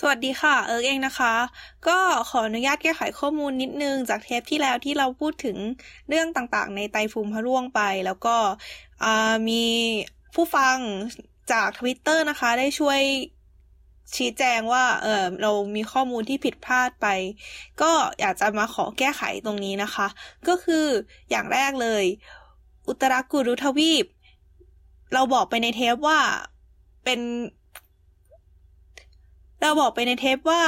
สวัสดีค่ะ เอิร์กเองนะคะ ก็ขออนุญาตแก้ไขข้อมูลนิดนึง จากเทปที่แล้วที่เราพูดถึงเรื่องต่างๆ ในไตรภูมิพระร่วงไป แล้วก็มีผู้ฟังจากทวิตเตอร์นะคะ ได้ช่วยชี้แจงว่าเออเรามีข้อมูลที่ผิดพลาดไป ก็อยากจะมาขอแก้ไขตรงนี้นะคะ ก็คืออย่างแรกเลย อุตตรกุรุทวีป เราบอกไปในเทปว่าเป็น เราบอกไปในเทปว่า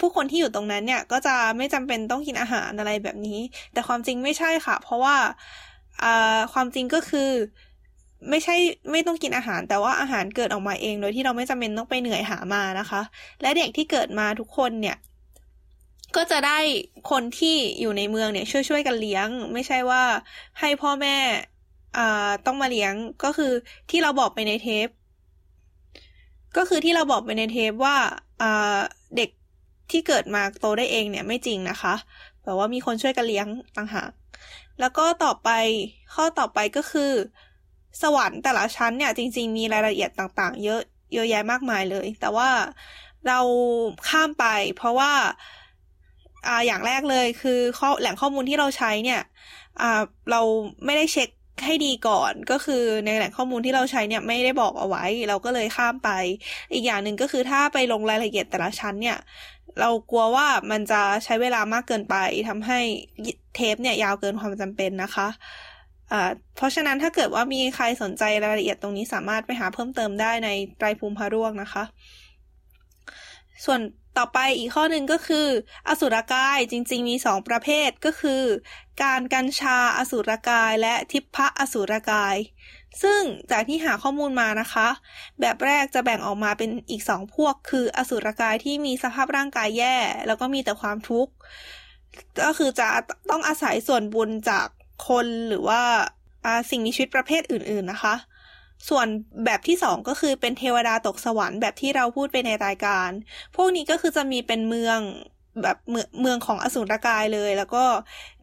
ผู้คนที่อยู่ตรงนั้นเนี่ย ก็จะไม่จำเป็นต้องกินอาหารอะไรแบบนี้ แต่ความจริงไม่ใช่ค่ะ เพราะว่าความจริงก็คือไม่ใช่ไม่ต้องกินอาหาร แต่ว่าอาหารเกิดออกมาเอง โดยที่เราไม่จำเป็นต้องไปเหนื่อยหามานะคะ และเด็กที่เกิดมาทุกคนเนี่ย ก็จะได้คนที่อยู่ในเมืองเนี่ยช่วยช่วยกันเลี้ยง ไม่ใช่ว่าให้พ่อแม่ต้องมาเลี้ยงก็คือที่เราบอกไปในเทป ก็คือที่เราบอกไปในเทปว่า เด็กที่เกิดมาโตได้เองเนี่ยไม่จริงนะคะแบบว่ามีคนช่วยกันเลี้ยงต่างหาก แล้วก็ต่อไปข้อต่อไปก็คือ สวรรค์แต่ละชั้นเนี่ยจริง ๆ มีรายละเอียดต่างๆ เยอะเยอะแยะมากมายเลย แต่ว่าเราข้ามไปเพราะว่าอ่าอย่างแรกเลยคือข้อแหล่งข้อมูลที่เราใช้เนี่ยอ่าเราไม่ได้เช็ค ให้ดีก่อนก็คือในแหล่งข้อมูลที่เราใช้เนี่ยไม่ได้บอกเอาไว้ เราก็เลยข้ามไป อีกอย่างหนึ่งก็คือถ้าไปลงรายละเอียดแต่ละชั้นเนี่ย เรากลัวว่ามันจะใช้เวลามากเกินไปทำให้เทปเนี่ยยาวเกินความจำเป็นนะคะเพราะฉะนั้นถ้าเกิดว่ามีใครสนใจรายละเอียดตรงนี้สามารถไปหาเพิ่มเติมได้ในไตรภูมิพะร่วงนะคะ ส่วนต่อไปอีกข้อหนึ่งก็คือ อสุรกายจริง ๆ มีสองประเภทก็คือ การกัญชาอสุรกายและทิพะอสุรกาย ซึ่งจากที่หาข้อมูลมานะคะ แบบแรกจะแบ่งออกมาเป็นอีกสองพวก คืออสุรกายที่มีสภาพร่างกายแย่ แล้วก็มีแต่ความทุกข์ ก็คือจะต้องอาศัยส่วนบุญจากคนหรือว่าสิ่งมีชีวิตประเภทอื่น ๆนะคะ ส่วนแบบที่สองก็คือเป็นเทวดาตกสวรรค์แบบที่เราพูดไปในรายการ พวกนี้ก็คือจะมีเป็นเมือง แบบเมืองของอสูรกายเลย แล้วก็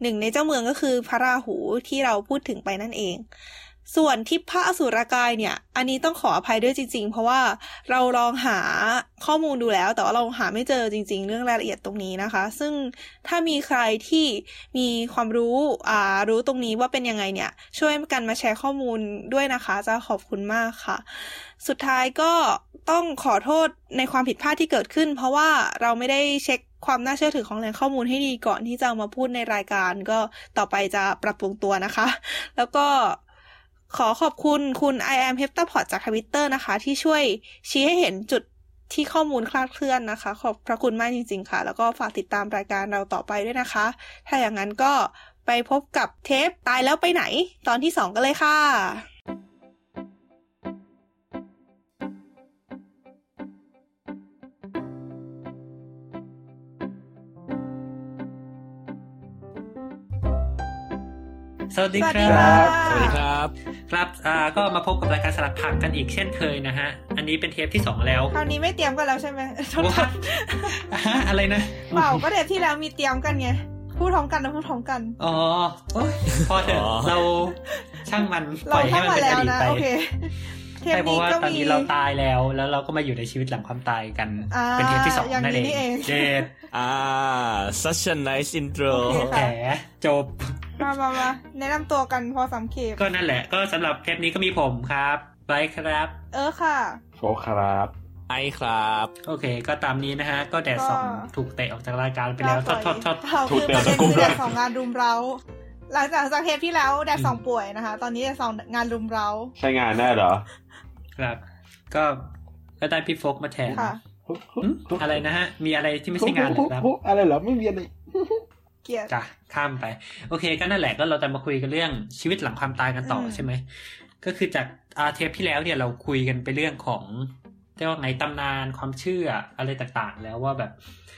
หนึ่งในเจ้าเมืองก็คือพระราหูที่เราพูดถึงไปนั่นเอง ส่วนทิพระอสุรกายเนี่ย อันนี้ต้องขออภัยด้วยจริง ๆ เพราะว่าเราลองหาข้อมูลดูแล้ว แต่ว่าเราหาไม่เจอจริง ๆ เรื่องรายละเอียดตรงนี้นะคะ ซึ่งถ้ามีใครที่มีความรู้อ่ารู้ตรงนี้ว่าเป็นยังไงเนี่ย ช่วยกันมาแชร์ข้อมูลด้วยนะคะ จะขอบคุณมากค่ะ สุดท้ายก็ต้องขอโทษในความผิดพลาดที่เกิดขึ้น เพราะว่าเราไม่ได้เช็ค ความน่าเชื่อถือของแหล่งข้อมูลให้ดีก่อนที่จะมาพูดในรายการ ก็ต่อไปจะปรับปรุงตัวนะคะ แล้วก็ขอขอบคุณคุณ I am h e p t a p o d จากทวิตเตอร์นะคะ ที่ช่วยชี้ให้เห็นจุดที่ข้อมูลคลาดเคลื่อนนะคะ ขอบพระคุณมากจริง ๆ ค่ะ แล้วก็ฝากติดตามรายการเราต่อไปด้วยนะคะ ถ้าอย่างนั้นก็ไปพบกับเทปตายแล้วไปไหน ตอนที่สองกันเลยค่ะ สวัสดีครับ สวัสดีครับ ครับอ่าก็มาพบกับรายการสลัดผักกันอีกเช่นเคยนะฮะ อันนี้เป็นเทปที่สองแล้ว คราวนี้ไม่เตรียมกันแล้วใช่ไหมโทษอะไรนะเปล่าก็เทปที่แล้วมีเตรียมกันไง พูดท้องกันนะพูดท้องกัน อ๋อพอเถอะเราช่างมันปล่อยให้มันเป็นอดีตไปใช่เพราะว่าตอนนี้เราตายแล้ว แล้วเราก็มาอยู่ในชีวิตหลังความตายกัน เป็นเทปที่สองนั่นเองเจดอ่า such a nice intro แหมจบ มามามาแนะนำตัวกันพอสามเขก็นั่นแหละ ก็สำหรับเทปนี้ก็มีผมครับไบครับ เออค่ะโฟครับไอครับ โอเค ก็ตามนี้นะฮะ ก็แดดสองถูกเตะออกจากรายการไปแล้วทอดทอดทอดถูกเตะจากกลุ่มแดดสองงานรุมเร้าหลังจากจากเทปที่แล้วแดดสองป่วยนะคะ ตอนนี้แดดสองงานรุมเร้าใช่งานแน่เหรอ ครับ ก็ก็ได้พี่โฟกมาแทนอะไรนะฮะ มีอะไรที่ไม่ใช่งานหรอครับอะไรเหรอไม่มีอะไร เกียรจ้ะข้ามไป โอเค ก็นั่นแหละก็เราจะมาคุยกันเรื่องชีวิตหลังความตายกันต่อใช่ไหมก็คือจากอาเทปที่แล้วเนี่ยเราคุยกันไปเรื่องของเรียกว่าไงตำนานความเชื่ออะไรต่างๆ แล้วว่าแบบ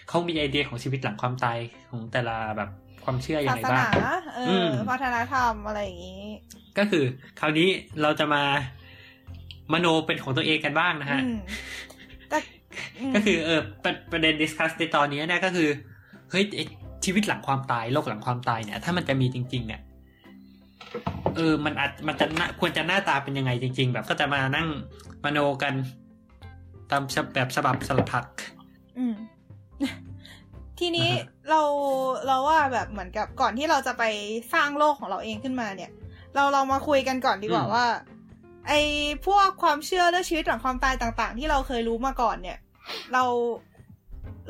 เขามีไอเดียของชีวิตหลังความตายของแต่ละแบบความเชื่ออย่างไรบ้างศาสนาเออวัฒนธรรมอะไรอย่างนี้ ก็คือ คราวนี้เราจะมามโนเป็นของตัวเองกันบ้างนะฮะก็คือเออประเด็นดิสคัสในตอนนี้เนี่ยก็คือเฮ้ย ชีวิตหลังความตายโลกหลังความตายเนี่ย ถ้ามันจะมีจริง ๆ เนี่ยเออ มันอาจมันจะควรจะหน้าตาเป็นยังไงจริง ๆ แบบก็จะมานั่งมโนกัน ตามแบบฉบับสลับผัก อืมทีนี้เราเราว่าแบบเหมือนกับก่อนที่เราจะไปสร้างโลกของเราเองขึ้นมาเนี่ย เราเรามาคุยกันก่อนดีกว่าว่า ไอ้พวกความเชื่อเรื่องชีวิตหลังความตายต่าง ๆ ที่เราเคยรู้มาก่อนเนี่ย เรา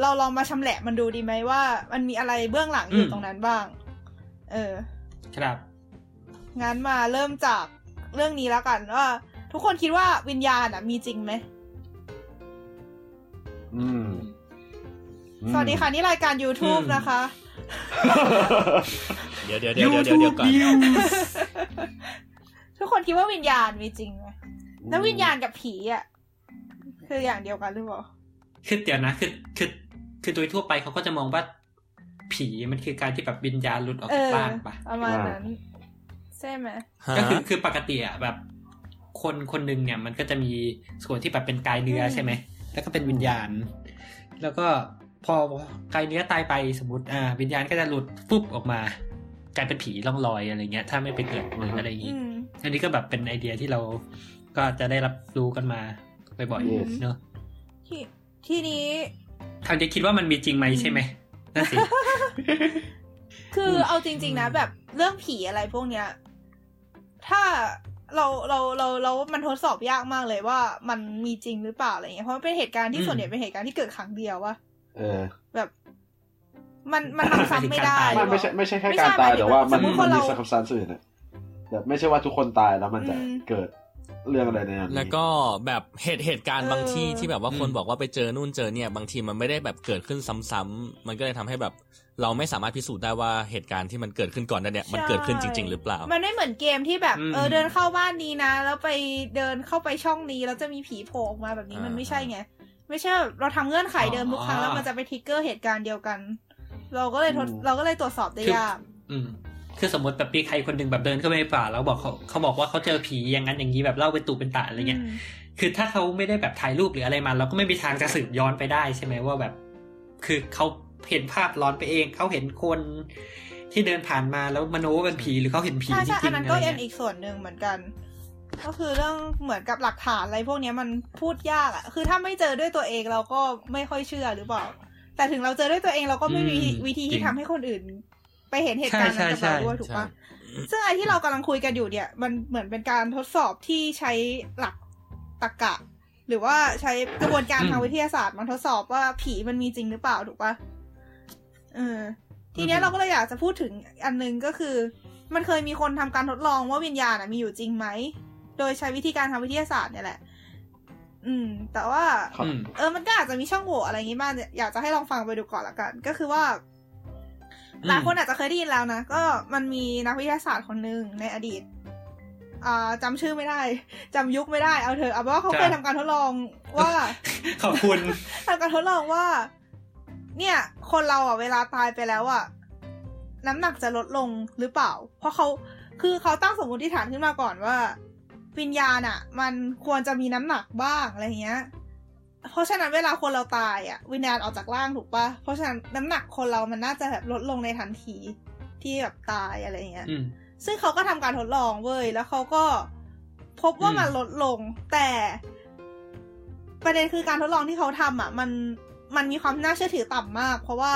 เราลองมาชำแหละมันดูดีไหมว่า มันมีอะไรเบื้องหลังอยู่ตรงนั้นบ้าง เออ ครับ งั้นมาเริ่มจากเรื่องนี้แล้วกันว่า ทุกคนคิดว่าวิญญาณอะ มีจริงไหม อืม สวัสดีค่ะ นี่รายการ YouTube นะคะ เดี๋ยวเดี๋ยวเดี๋ยวเดี๋ยวเดี๋ยวก่อน ทุกคนคิดว่าวิญญาณมีจริงไหมแล้ววิญญาณกับผีอะ คืออย่างเดียวกันหรือเปล่าคือเดี๋ยวนะคือคือ คือโดยทั่วไปเขาก็จะมองว่าผีมันคือการที่แบบวิญญาณหลุดออกเอจากอร่างปะประมาณนั้น ใช่ไหมก็คือคือปกติอะแบบ คนคนหนึ่งเนี่ย มันก็จะมีส่วนที่แบบเป็นกายเนื้อใช่ไหมแล้วก็เป็นวิญญาณ แล้วก็พอกายเนื้อตายไปสมมติอ่า วิญญาณก็จะหลุดปุ๊บออกมากลายเป็นผีล่องลอยอะไรเงี้ย ถ้าไม่ไปเกิดหรืออะไรอย่างงี้อืมอันนี้ก็แบบเป็นไอเดียที่เราก็จะได้รับรู้กันมาบ่อย Yes ๆเนอะที่ที่นี้ ทางจะคิดว่ามันมีจริงไหมใช่ไหมนั่นสิคือเอาจริง ๆ นะ แบบเรื่องผีอะไรพวกเนี้ย ถ้าเราเราเราเรามันทดสอบยากมากเลยว่ามันมีจริงหรือเปล่าอะไรเงี้ยเพราะมันเป็นเหตุการณ์ที่อืมส่วนใหญ่เป็นเหตุการณ์ที่เกิดครั้งเดียววะเออแบบ มันมันทำซ้ำไม่ได้หไม่รือเปล่าไม่ใช่ไม่ใช่แค่ไม่ใช่การตายแต่ว่ามันสมมุติมันคนมีเราสักคำสันสื่อนะแบบไม่ใช่ว่าทุกคนตายแล้วมันจะอืมเกิด เรื่องอะไรในนั้นแล้วก็แบบเหตุเหตุการณ์เออบางที่ที่แบบว่าคนอืมบอกว่าไปเจอนู่นเจอเนี่ย บางทีมันไม่ได้แบบเกิดขึ้นซ้ำๆมันก็เลยทำให้แบบ เราไม่สามารถพิสูจน์ได้ว่าเหตุการณ์ที่มันเกิดขึ้นก่อนนั้นเนี่ยมันเกิดขึ้นจริง ๆ หรือเปล่า มันไม่เหมือนเกมที่แบบอืมเออเดินเข้าบ้านนี้นะ แล้วไปเดินเข้าไปช่องนี้แล้วจะมีผีโผล่ออกมาแบบนี้อ่ามัมันไม่ใช่ไงไม่ใช่แบบเราทำเงื่อนไขเดิมทุกครั้งอ๋อแล้วมันจะไปทริกเกอร์เหตุการณ์เดียวกัน เราก็เลยทดอืมเราก็เลยตรวจสอบได้ยากอืม คือสมมติแบบมีใครคนหนึ่งแบบเดินเข้าไปในป่าแล้วบอกเขาเขาบอกว่าเขาเจอผีอย่างนั้นอย่างนี้แบบเล่าเป็นตูเป็นตาอะไรเงี้ยอืมคือถ้าเขาไม่ได้แบบถ่ายรูปหรืออะไรมาเราก็ไม่มีทางจะสืบย้อนไปได้ใช่ไหมว่าแบบ คือเขาเห็นภาพร้อนไปเองเขาเห็นคนที่เดินผ่านมาแล้วมโนว่าเป็นผีหรือเขาเห็นผีใช่จใช่ริอันงๆนั้นอะก็ไรเป็นเงี้ยอีกส่วนหนึ่งเหมือนกัน ก็คือเรื่องเหมือนกับหลักฐานอะไรพวกเนี้ยมันพูดยากอะคือถ้าไม่เจอด้วยตัวเองเราก็ไม่ค่อยเชื่อหรือเปล่าแต่ถึงเราเจอด้วยตัวเองเราก็ไม่มีวิธีที่ทำให้คนอื่น ไปเห็นเหตุการณ์นั้นกับเราด้วยถูกปะซึ่งไอ้ที่เรากำลังคุยกันอยู่เนี่ย มันเหมือนเป็นการทดสอบที่ใช้หลักตรรกะ หรือว่าใช้กระบวนการทางวิทยาศาสตร์มาทดสอบว่าผีมันมีจริงหรือเปล่าถูกปะเออทีเนี้ยเราก็เลยอยากจะพูดถึงอันนึงก็คือ มันเคยมีคนทำการทดลองว่าวิญญาณอะมีอยู่จริงไหม โดยใช้วิธีการทางวิทยาศาสตร์เนี่ยแหละ อืม แต่ว่าอืมเออมันก็อาจจะมีช่องโหว่อะไรอย่างงี้บ้างเนี่ยอยากจะให้ลองฟังไปดูก่อนละกัน ก็คือว่า หลายคนอาจจะเคยได้ยินแล้วนะ ก็มันมีนักวิทยาศาสตร์คนหนึ่งในอดีตอ่าจำชื่อไม่ได้จำยุคไม่ได้เอาเถอะเอาเป็นว่าเขาเคยทำการทดลองว่า ขอบคุณทำการทดลองว่า เนี่ย คนเราอะเวลาตายไปแล้วอะ น้ำหนักจะลดลงหรือเปล่า เพราะเขาคือเขาตั้งสมมติฐานขึ้นมาก่อนว่า วิญญาณอะ มันควรจะมีน้ำหนักบ้างอะไรเงี้ย เพราะฉะนั้นเวลาคนเราตายอะวิญญาณออกจากร่างถูกปะเพราะฉะนั้นน้ำหนักคนเรามันน่าจะแบบลดลงในทันทีที่แบบตายอะไรเงี้ยอืมซึ่งเขาก็ทำการทดลองเว้ยแล้วเขาก็พบว่าอืมมันลดลง แต่ประเด็นคือการทดลองที่เขาทำอะ มันมันมีความน่าเชื่อถือต่ำมาก เพราะว่า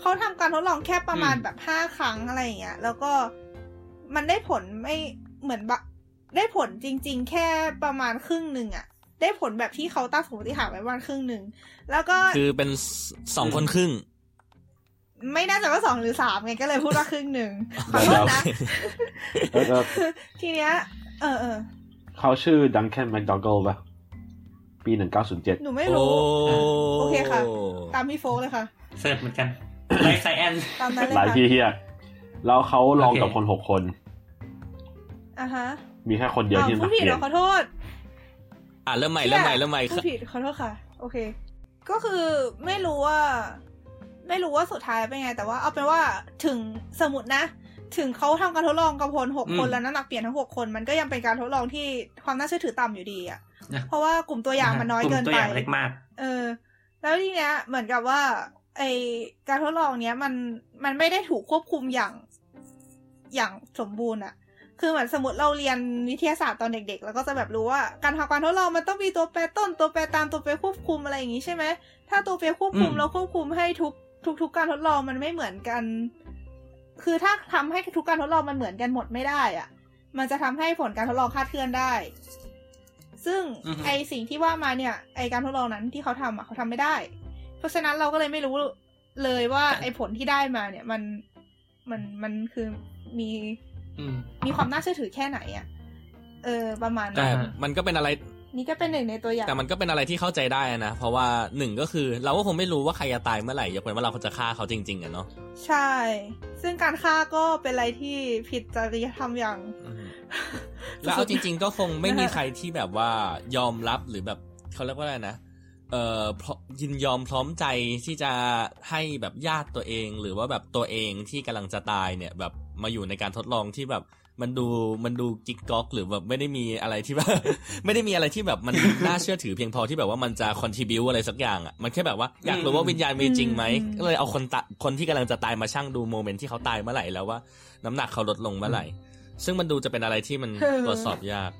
เขาทำการทดลองแค่ประมาณแบบห้าครั้งอะไรอย่างเงี้ยแล้วก็มันได้ผลไม่เหมือนบะได้ผลจริง ๆ แค่ประมาณครึ่งหนึ่งอะ ได้ผลแบบที่เขาตั้งสมมติฐานไว้ประมาณครึ่งหนึ่งแล้วก็คือเป็นสองคนครึ่ง ไม่น่าจะว่าสองหรือสามไงก็เลยพูดว่าครึ่งหนึ่งขอโทษนะแล้วก็ทีเนี้ย เออเออเขาชื่อดังแคนแมคดอ g กลป่ะปีหนึ่งเก้าศูนย์เจ็ดหนูไม่โอ้รู้ โอเคค่ะ ตามพี่โฟกเลยค่ะเสิร์ชเหมือนกันไลฟ์ไซแอนตามนั้นเลยหลายค่ะที่เฮียแล้วเขาลองกับโอเคคนหกคนอะฮะมีแค่คนเดียวอ้าวที่พูมาดเปผิดลี่เหยรอนขอโทษ อะเริ่มใหม่เริ่มใหม่เริ่มใหม่พูดผิดขอโทษค่ะ โอเค ก็คือไม่รู้ว่า ไม่รู้ว่าสุดท้ายเป็นไง แต่ว่าเอาเป็นว่าถึงสมมตินะ ถึงเขาทำการทดลองกับคนหกคนอืมแล้วน้ำหนักเปลี่ยนทั้งหกคน มันก็ยังเป็นการทดลองที่ความน่าเชื่อถือต่ำอยู่ดีอะนะเพราะว่ากลุ่มตัวอย่างมันน้อยกลุ่เกินตัวไปอย่างเล็กมาก เออ แล้วทีเนี้ยเหมือนกับว่า ไอการทดลองเนี้ยมันมันไม่ได้ถูกควบคุมอย่างอย่างสมบูรณ์อะ คือเหมือนสมมติเราเรียนวิทยาศาสตร์ตอนเด็กๆ แล้วก็จะแบบรู้ว่าการทำการทดลองมันต้องมีตัวแปรต้นตัวแปรตามตัวแปรควบคุมอะไรอย่างนี้ใช่ไหมถ้าตัวแปรควบคุมเราควบคุมให้ทุกทุกๆการทดลองมันไม่เหมือนกัน คือถ้าทำให้ทุกการทดลองมันเหมือนกันหมดไม่ได้อะมันจะทำให้ผลการทดลองคาดเคลื่อนได้ ซึ่งไอสิ่งที่ว่ามาเนี่ย ไอการทดลองนั้นที่เขาทำอะเขาทำไม่ได้ เพราะฉะนั้นเราก็เลยไม่รู้เลยว่าไอผลที่ได้มาเนี่ยมันมันมันคือมี มีความน่าเชื่อถือแค่ไหนอะ เออ ประมาณนั้นแต่มันก็เป็นอะไร นี่ก็เป็นหนึ่งในตัวอย่าง แต่มันก็เป็นอะไรที่เข้าใจได้นะ เพราะว่าหนึ่งก็คือ เราก็คงไม่รู้ว่าใครจะตายเมื่อไหร่ยกเว้นว่าเราจะฆ่าเขาจริง ๆอะเนาะ ใช่ ซึ่งการฆ่าก็เป็นอะไรที่ผิดจริยธรรมอย่าง แล้วเอาจริง ๆ ก็คงไม่มีใครที่แบบว่ายอมรับหรือแบบเขาเรียกว่าอะไรนะเอ่อยินยอมพร้อมใจที่จะให้แบบญาติตัวเอง หรือว่าแบบตัวเองที่กำลังจะตายเนี่ย แบบ มาอยู่ในการทดลองที่แบบมันดูมันดูกิ๊กก๊อกหรือแบบไม่ได้มีอะไรที่แบบไม่ได้มีอะไรที่แบบมันน่าเชื่อถือเพียงพอที่แบบว่ามันจะ contribute อะไรสักอย่างอะมันแค่แบบว่าอยากรู้ว่าวิญญาณมีจริงไหมก็เลยเอาคนตคนที่กำลังจะตายมาชั่งดู moment ที่เขาตายเมื่อไหร่แล้วว่า น้ำหนักเขาลดลงเมื่อไหร่ ซึ่งมันดูจะเป็นอะไรที่มันตรวจสอบยาก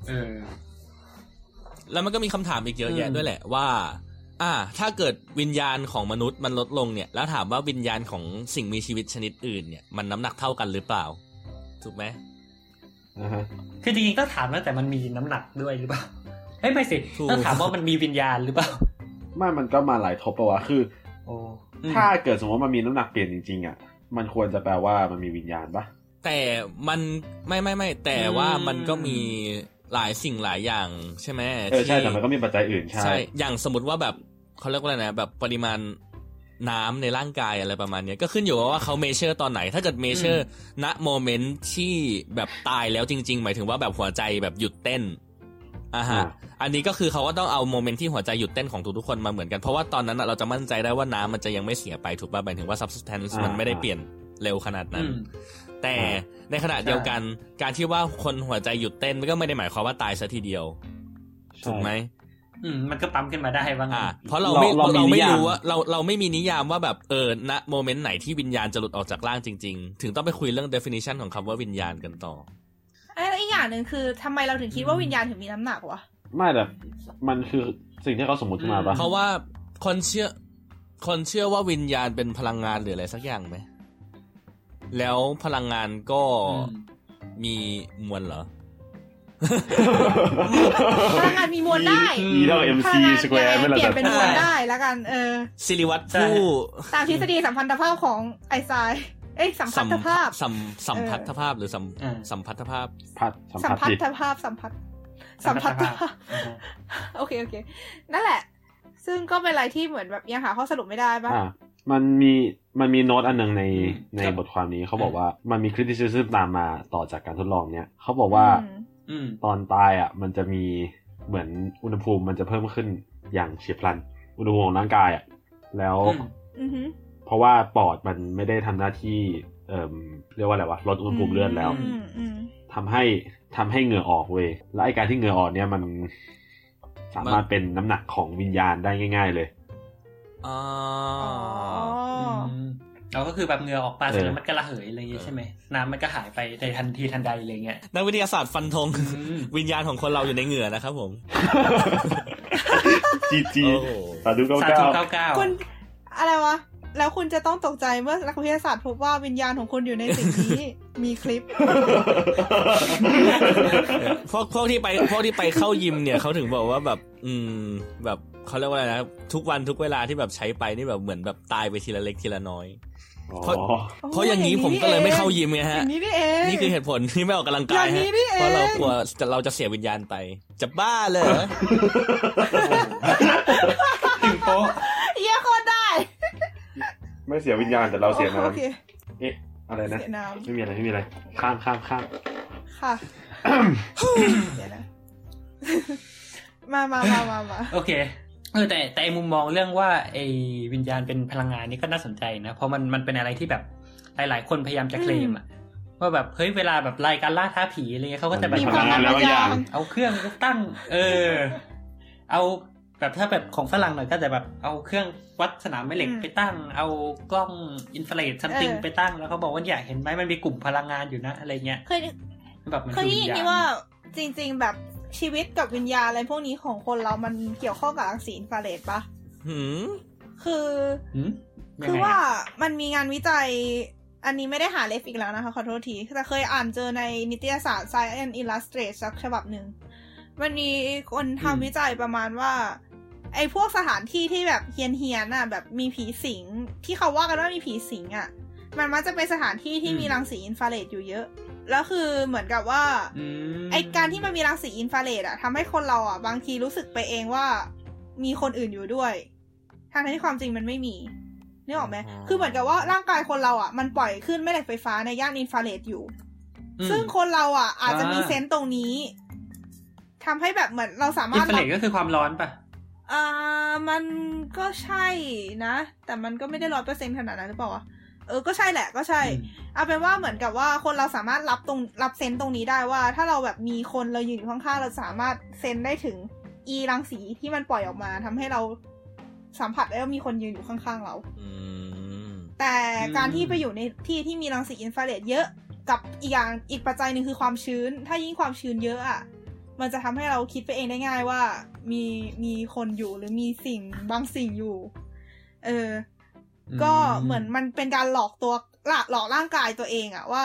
แล้วมันก็มีคำถามอีกเยอะแยะด้วยแหละว่า อ่า ถ้าเกิดวิญญาณของมนุษย์มันลดลงเนี่ย แล้วถามว่าวิญญาณของสิ่งมีชีวิตชนิดอื่นเนี่ย มันน้ำหนักเท่ากันหรือเปล่า ถูกไหมคือจริงๆต้องถามแล้วแต่มันมีน้ำหนักด้วยหรือเปล่าเฮ้ยไม่สิต้องถามว่ามันมีวิญญาณหรือเปล่าไม่มันก็มาหลายทบปะวะคือถ้าเกิดสมมติมันมีน้ำหนักเปลี่ยนจริงๆอะ มันควรจะแปลว่ามันมีวิญญาณปะแต่มันไม่ไม่ไม่แต่ว่ามันก็มีหลายสิ่งหลายอย่างใช่ไหมเออใช่แต่มันก็มีปัจจัยอื่นใช่อย่างสมมติว่าแบบ เขาเรียกว่าอะไรนะแบบปริมาณน้ำในร่างกายอะไรประมาณนี้ก็ขึ้นอยู่ว่าเขา measure ตอนไหน ถ้าเกิด measure ณ moment ที่แบบตายแล้วจริง ๆ หมายถึงว่าแบบหัวใจแบบหยุดเต้นอ่าฮะอันนี้ก็คือเขาก็ต้องเอา moment ที่หัวใจหยุดเต้นของทุกๆคนมาเหมือนกันเพราะว่าตอนนั้นเราจะมั่นใจได้ว่าน้ำมันจะยังไม่เสียไปถูกป่ะหมายถึงว่า substance มันไม่ได้เปลี่ยนเร็วขนาดนั้น แต่ในขณะเดียวกัน การที่ว่าคนหัวใจหยุดเต้นมันก็ไม่ได้หมายความว่าตายซะทีเดียวถูกไหม อืมมันก็ปั๊มขึ้นมาได้บ้างอ่าเพราะเราไม่เราไม่รู้ว่าเราเราไม่มีนิยามว่าแบบเออณโมเมนต์ไหนที่วิญญาณจะหลุดออกจากร่างจริง ๆ ถึงต้องไปคุยเรื่อง definition ของคำว่าวิญญาณกันต่อไอ้อีกอย่างหนึ่งคือทำไมเราถึงคิดว่าวิญญาณถึงมีน้ำหนักวะไม่แต่มันคือสิ่งที่เขาสมมติขึ้นมาปะเพราะว่าคนเชื่อคนเชื่อว่าวิญญาณเป็นพลังงานหรืออะไรสักอย่างไหมแล้วพลังงานก็มีมวลเหรอ พลังงานมีมวลได้ E เท่า MC สแควร์ไม่ละเปลี่ยนเป็นมวลได้แล้วกันเออสิริวัตรผู้ตามทฤษฎีสัมพันธภาพของไอซายเอ้สัมพัทธภาพสัมสัมพัทธภาพหรือสัมสัมพัทธภาพพัสัมพัทธภาพสัมพัทสัมพัทธภาพโอเคโอเค นั่นแหละ ซึ่งก็เป็นอะไรที่เหมือนแบบยังหาข้อสรุปไม่ได้ป่ะมันมีมันมีโน้ตอันหนึ่งในในบทความนี้เขาบอกว่ามันมีคริติซิซึมตามมาต่อจากการทดลองเนี้ยเขาบอกว่า ตอนตายอะ มันจะมีเหมือนอุณหภูมิมันจะเพิ่มขึ้นอย่างเฉียบพลัน อุณหภูมิของร่างกายอะ แล้วเพราะว่าปอดมันไม่ได้ทำหน้าที่ เอ่อเรียกว่าอะไรวะลดอุณหภูมิเลือดแล้วทำให้ทำให้เหงื่อออกเว้ยแล้วไอการที่เหงื่อออกเนี่ยมันสามารถเป็นน้ำหนักของวิญญาณได้ง่าย ๆ เลยอ๋อ เราก็คือแบบเงือออกมาเสร็จแล้วมันก็ระเหยอะไรอย่างเงี้ยใช่ไหมน้ำมันก็หายไปในทันทีทันใดอะไรเงี้ยนักวิทยาศาสตร์ฟันธงวิญญาณของคนเราอยู่ในเหงื่อนะครับผมจีจีสาธุเก้าเก้าคุณอะไรวะแล้วคุณจะต้องตกใจเมื่อนักวิทยาศาสตร์พบว่าวิญญาณของคุณอยู่ในสิ่งนี้มีคลิป พวกพวกที่ไปพวกที่ไปเข้ายิมเนี่ยเขาถึงบอกว่าแบบ อืม แบบเขาเรียกว่าอะไรนะทุกวันทุกเวลาที่แบบใช้ไปนี่แบบเหมือนแบบตายไปทีละเล็กทีละน้อย เพราะเพราะอย่างนี้ผมก็เลยไม่เข้ายิมไงฮะนี่คือเหตุผลที่ไม่ออกกำลังกายฮะเพราะเรากลัวเราจะเสียวิญญาณไป จะบ้าเลยถึงโป๊ะเยอะโคตรได้ ไม่เสียวิญญาณแต่เราเสียน้ำเอ๊ะอะไรนะไม่มีอะไรไม่มีอะไร ข้ามข้ามข้ามค่ะเดี๋ยวนะมามามามามาโอเค เออแต่แต่มุมมองเรื่องว่าไอ้วิญญาณเป็นพลังงานนี่ก็น่าสนใจนะ เพราะมันมันเป็นอะไรที่แบบหลาย ๆ คนพยายามจะเคลมอะว่าแบบเฮ้ยเวลาแบบรายการล่าท้าผีอะไรเงี้ยเขาก็จะแบบพลังงานแล้วอย่างเอาเครื่องตั้ง เออ เอาแบบถ้าแบบของฝรั่งหน่อยก็จะแบบเอาเครื่องวัดสนามแม่เหล็กไปตั้ง เอากล้องอินฟราเรดซัมติงไปตั้งแล้วเขาบอกว่าอยากเห็นไหมมันมีกลุ่มพลังงานอยู่นะอะไรเงี้ยเคยแบบมันเคยได้ยินที่ว่าจริง ๆ แบบ ชีวิตกับวิญญาณอะไรพวกนี้ของคนเรามันเกี่ยวข้องกับรังสีอินฟราเรดปะหืมคือคือว่ามันมีงานวิจัย อันนี้ไม่ได้หาเลฟอีกแล้วนะคะ ขอโทษที แต่เคยอ่านเจอในนิตยสาร Science Illustrated สักฉบับหนึ่งมันมีคนทำวิจัยประมาณว่า ไอ้พวกสถานที่ที่แบบเฮียนเฮียนอะแบบมีผีสิง ที่เขาว่ากันว่ามีผีสิงอะมันมักจะเป็นสถานที่ที่มีรังสีอินฟราเรดอยู่เยอะ แล้วคือเหมือนกับว่าไอการที่มันมีรังสีอินฟราเรดอะทำให้คนเราอะบางทีรู้สึกไปเองว่ามีคนอื่นอยู่ด้วยทางที่ความจริงมันไม่มีนึกออกไหมคือเหมือนกับว่าร่างกายคนเราอะมันปล่อยขึ้นแม่เหล็กไฟฟ้าในย่านอินฟราเรดอยู่ ซึ่งคนเราอะ อาจจะมี sense ตรงนี้ทำให้แบบเหมือนเราสามารถ infrared ก็คือความร้อนปะอ่ามันก็ใช่นะ แต่มันก็ไม่ได้ร้อยเปอร์เซ็นขนาดนั้นหรือเปล่า เออก็ใช่แหละก็ใช่เอาเป็นว่าเหมือนกับว่าคนเราสามารถรับตรงรับ sense ตรงนี้ได้ว่า ถ้าเราแบบมีคนเรายืนอยู่ข้างๆเราสามารถ sense ได้ถึงอีรังสีที่มันปล่อยออกมาทำให้เราสัมผัสได้ว่ามีคนยืนอยู่ข้างๆเราแต่การที่ไปอยู่ในที่ที่มีรังสีอินฟราเรดเยอะกับอีกอย่างอีกปัจจัยหนึ่งคือความชื้น ถ้ายิ่งความชื้นเยอะอะมันจะทำให้เราคิดไปเองได้ง่ายว่า มีมีคนอยู่หรือมีสิ่งบางสิ่งอยู่ เออ ก็เหมือนมันเป็นการหลอกตัวหลอกร่างกายตัวเองอะว่า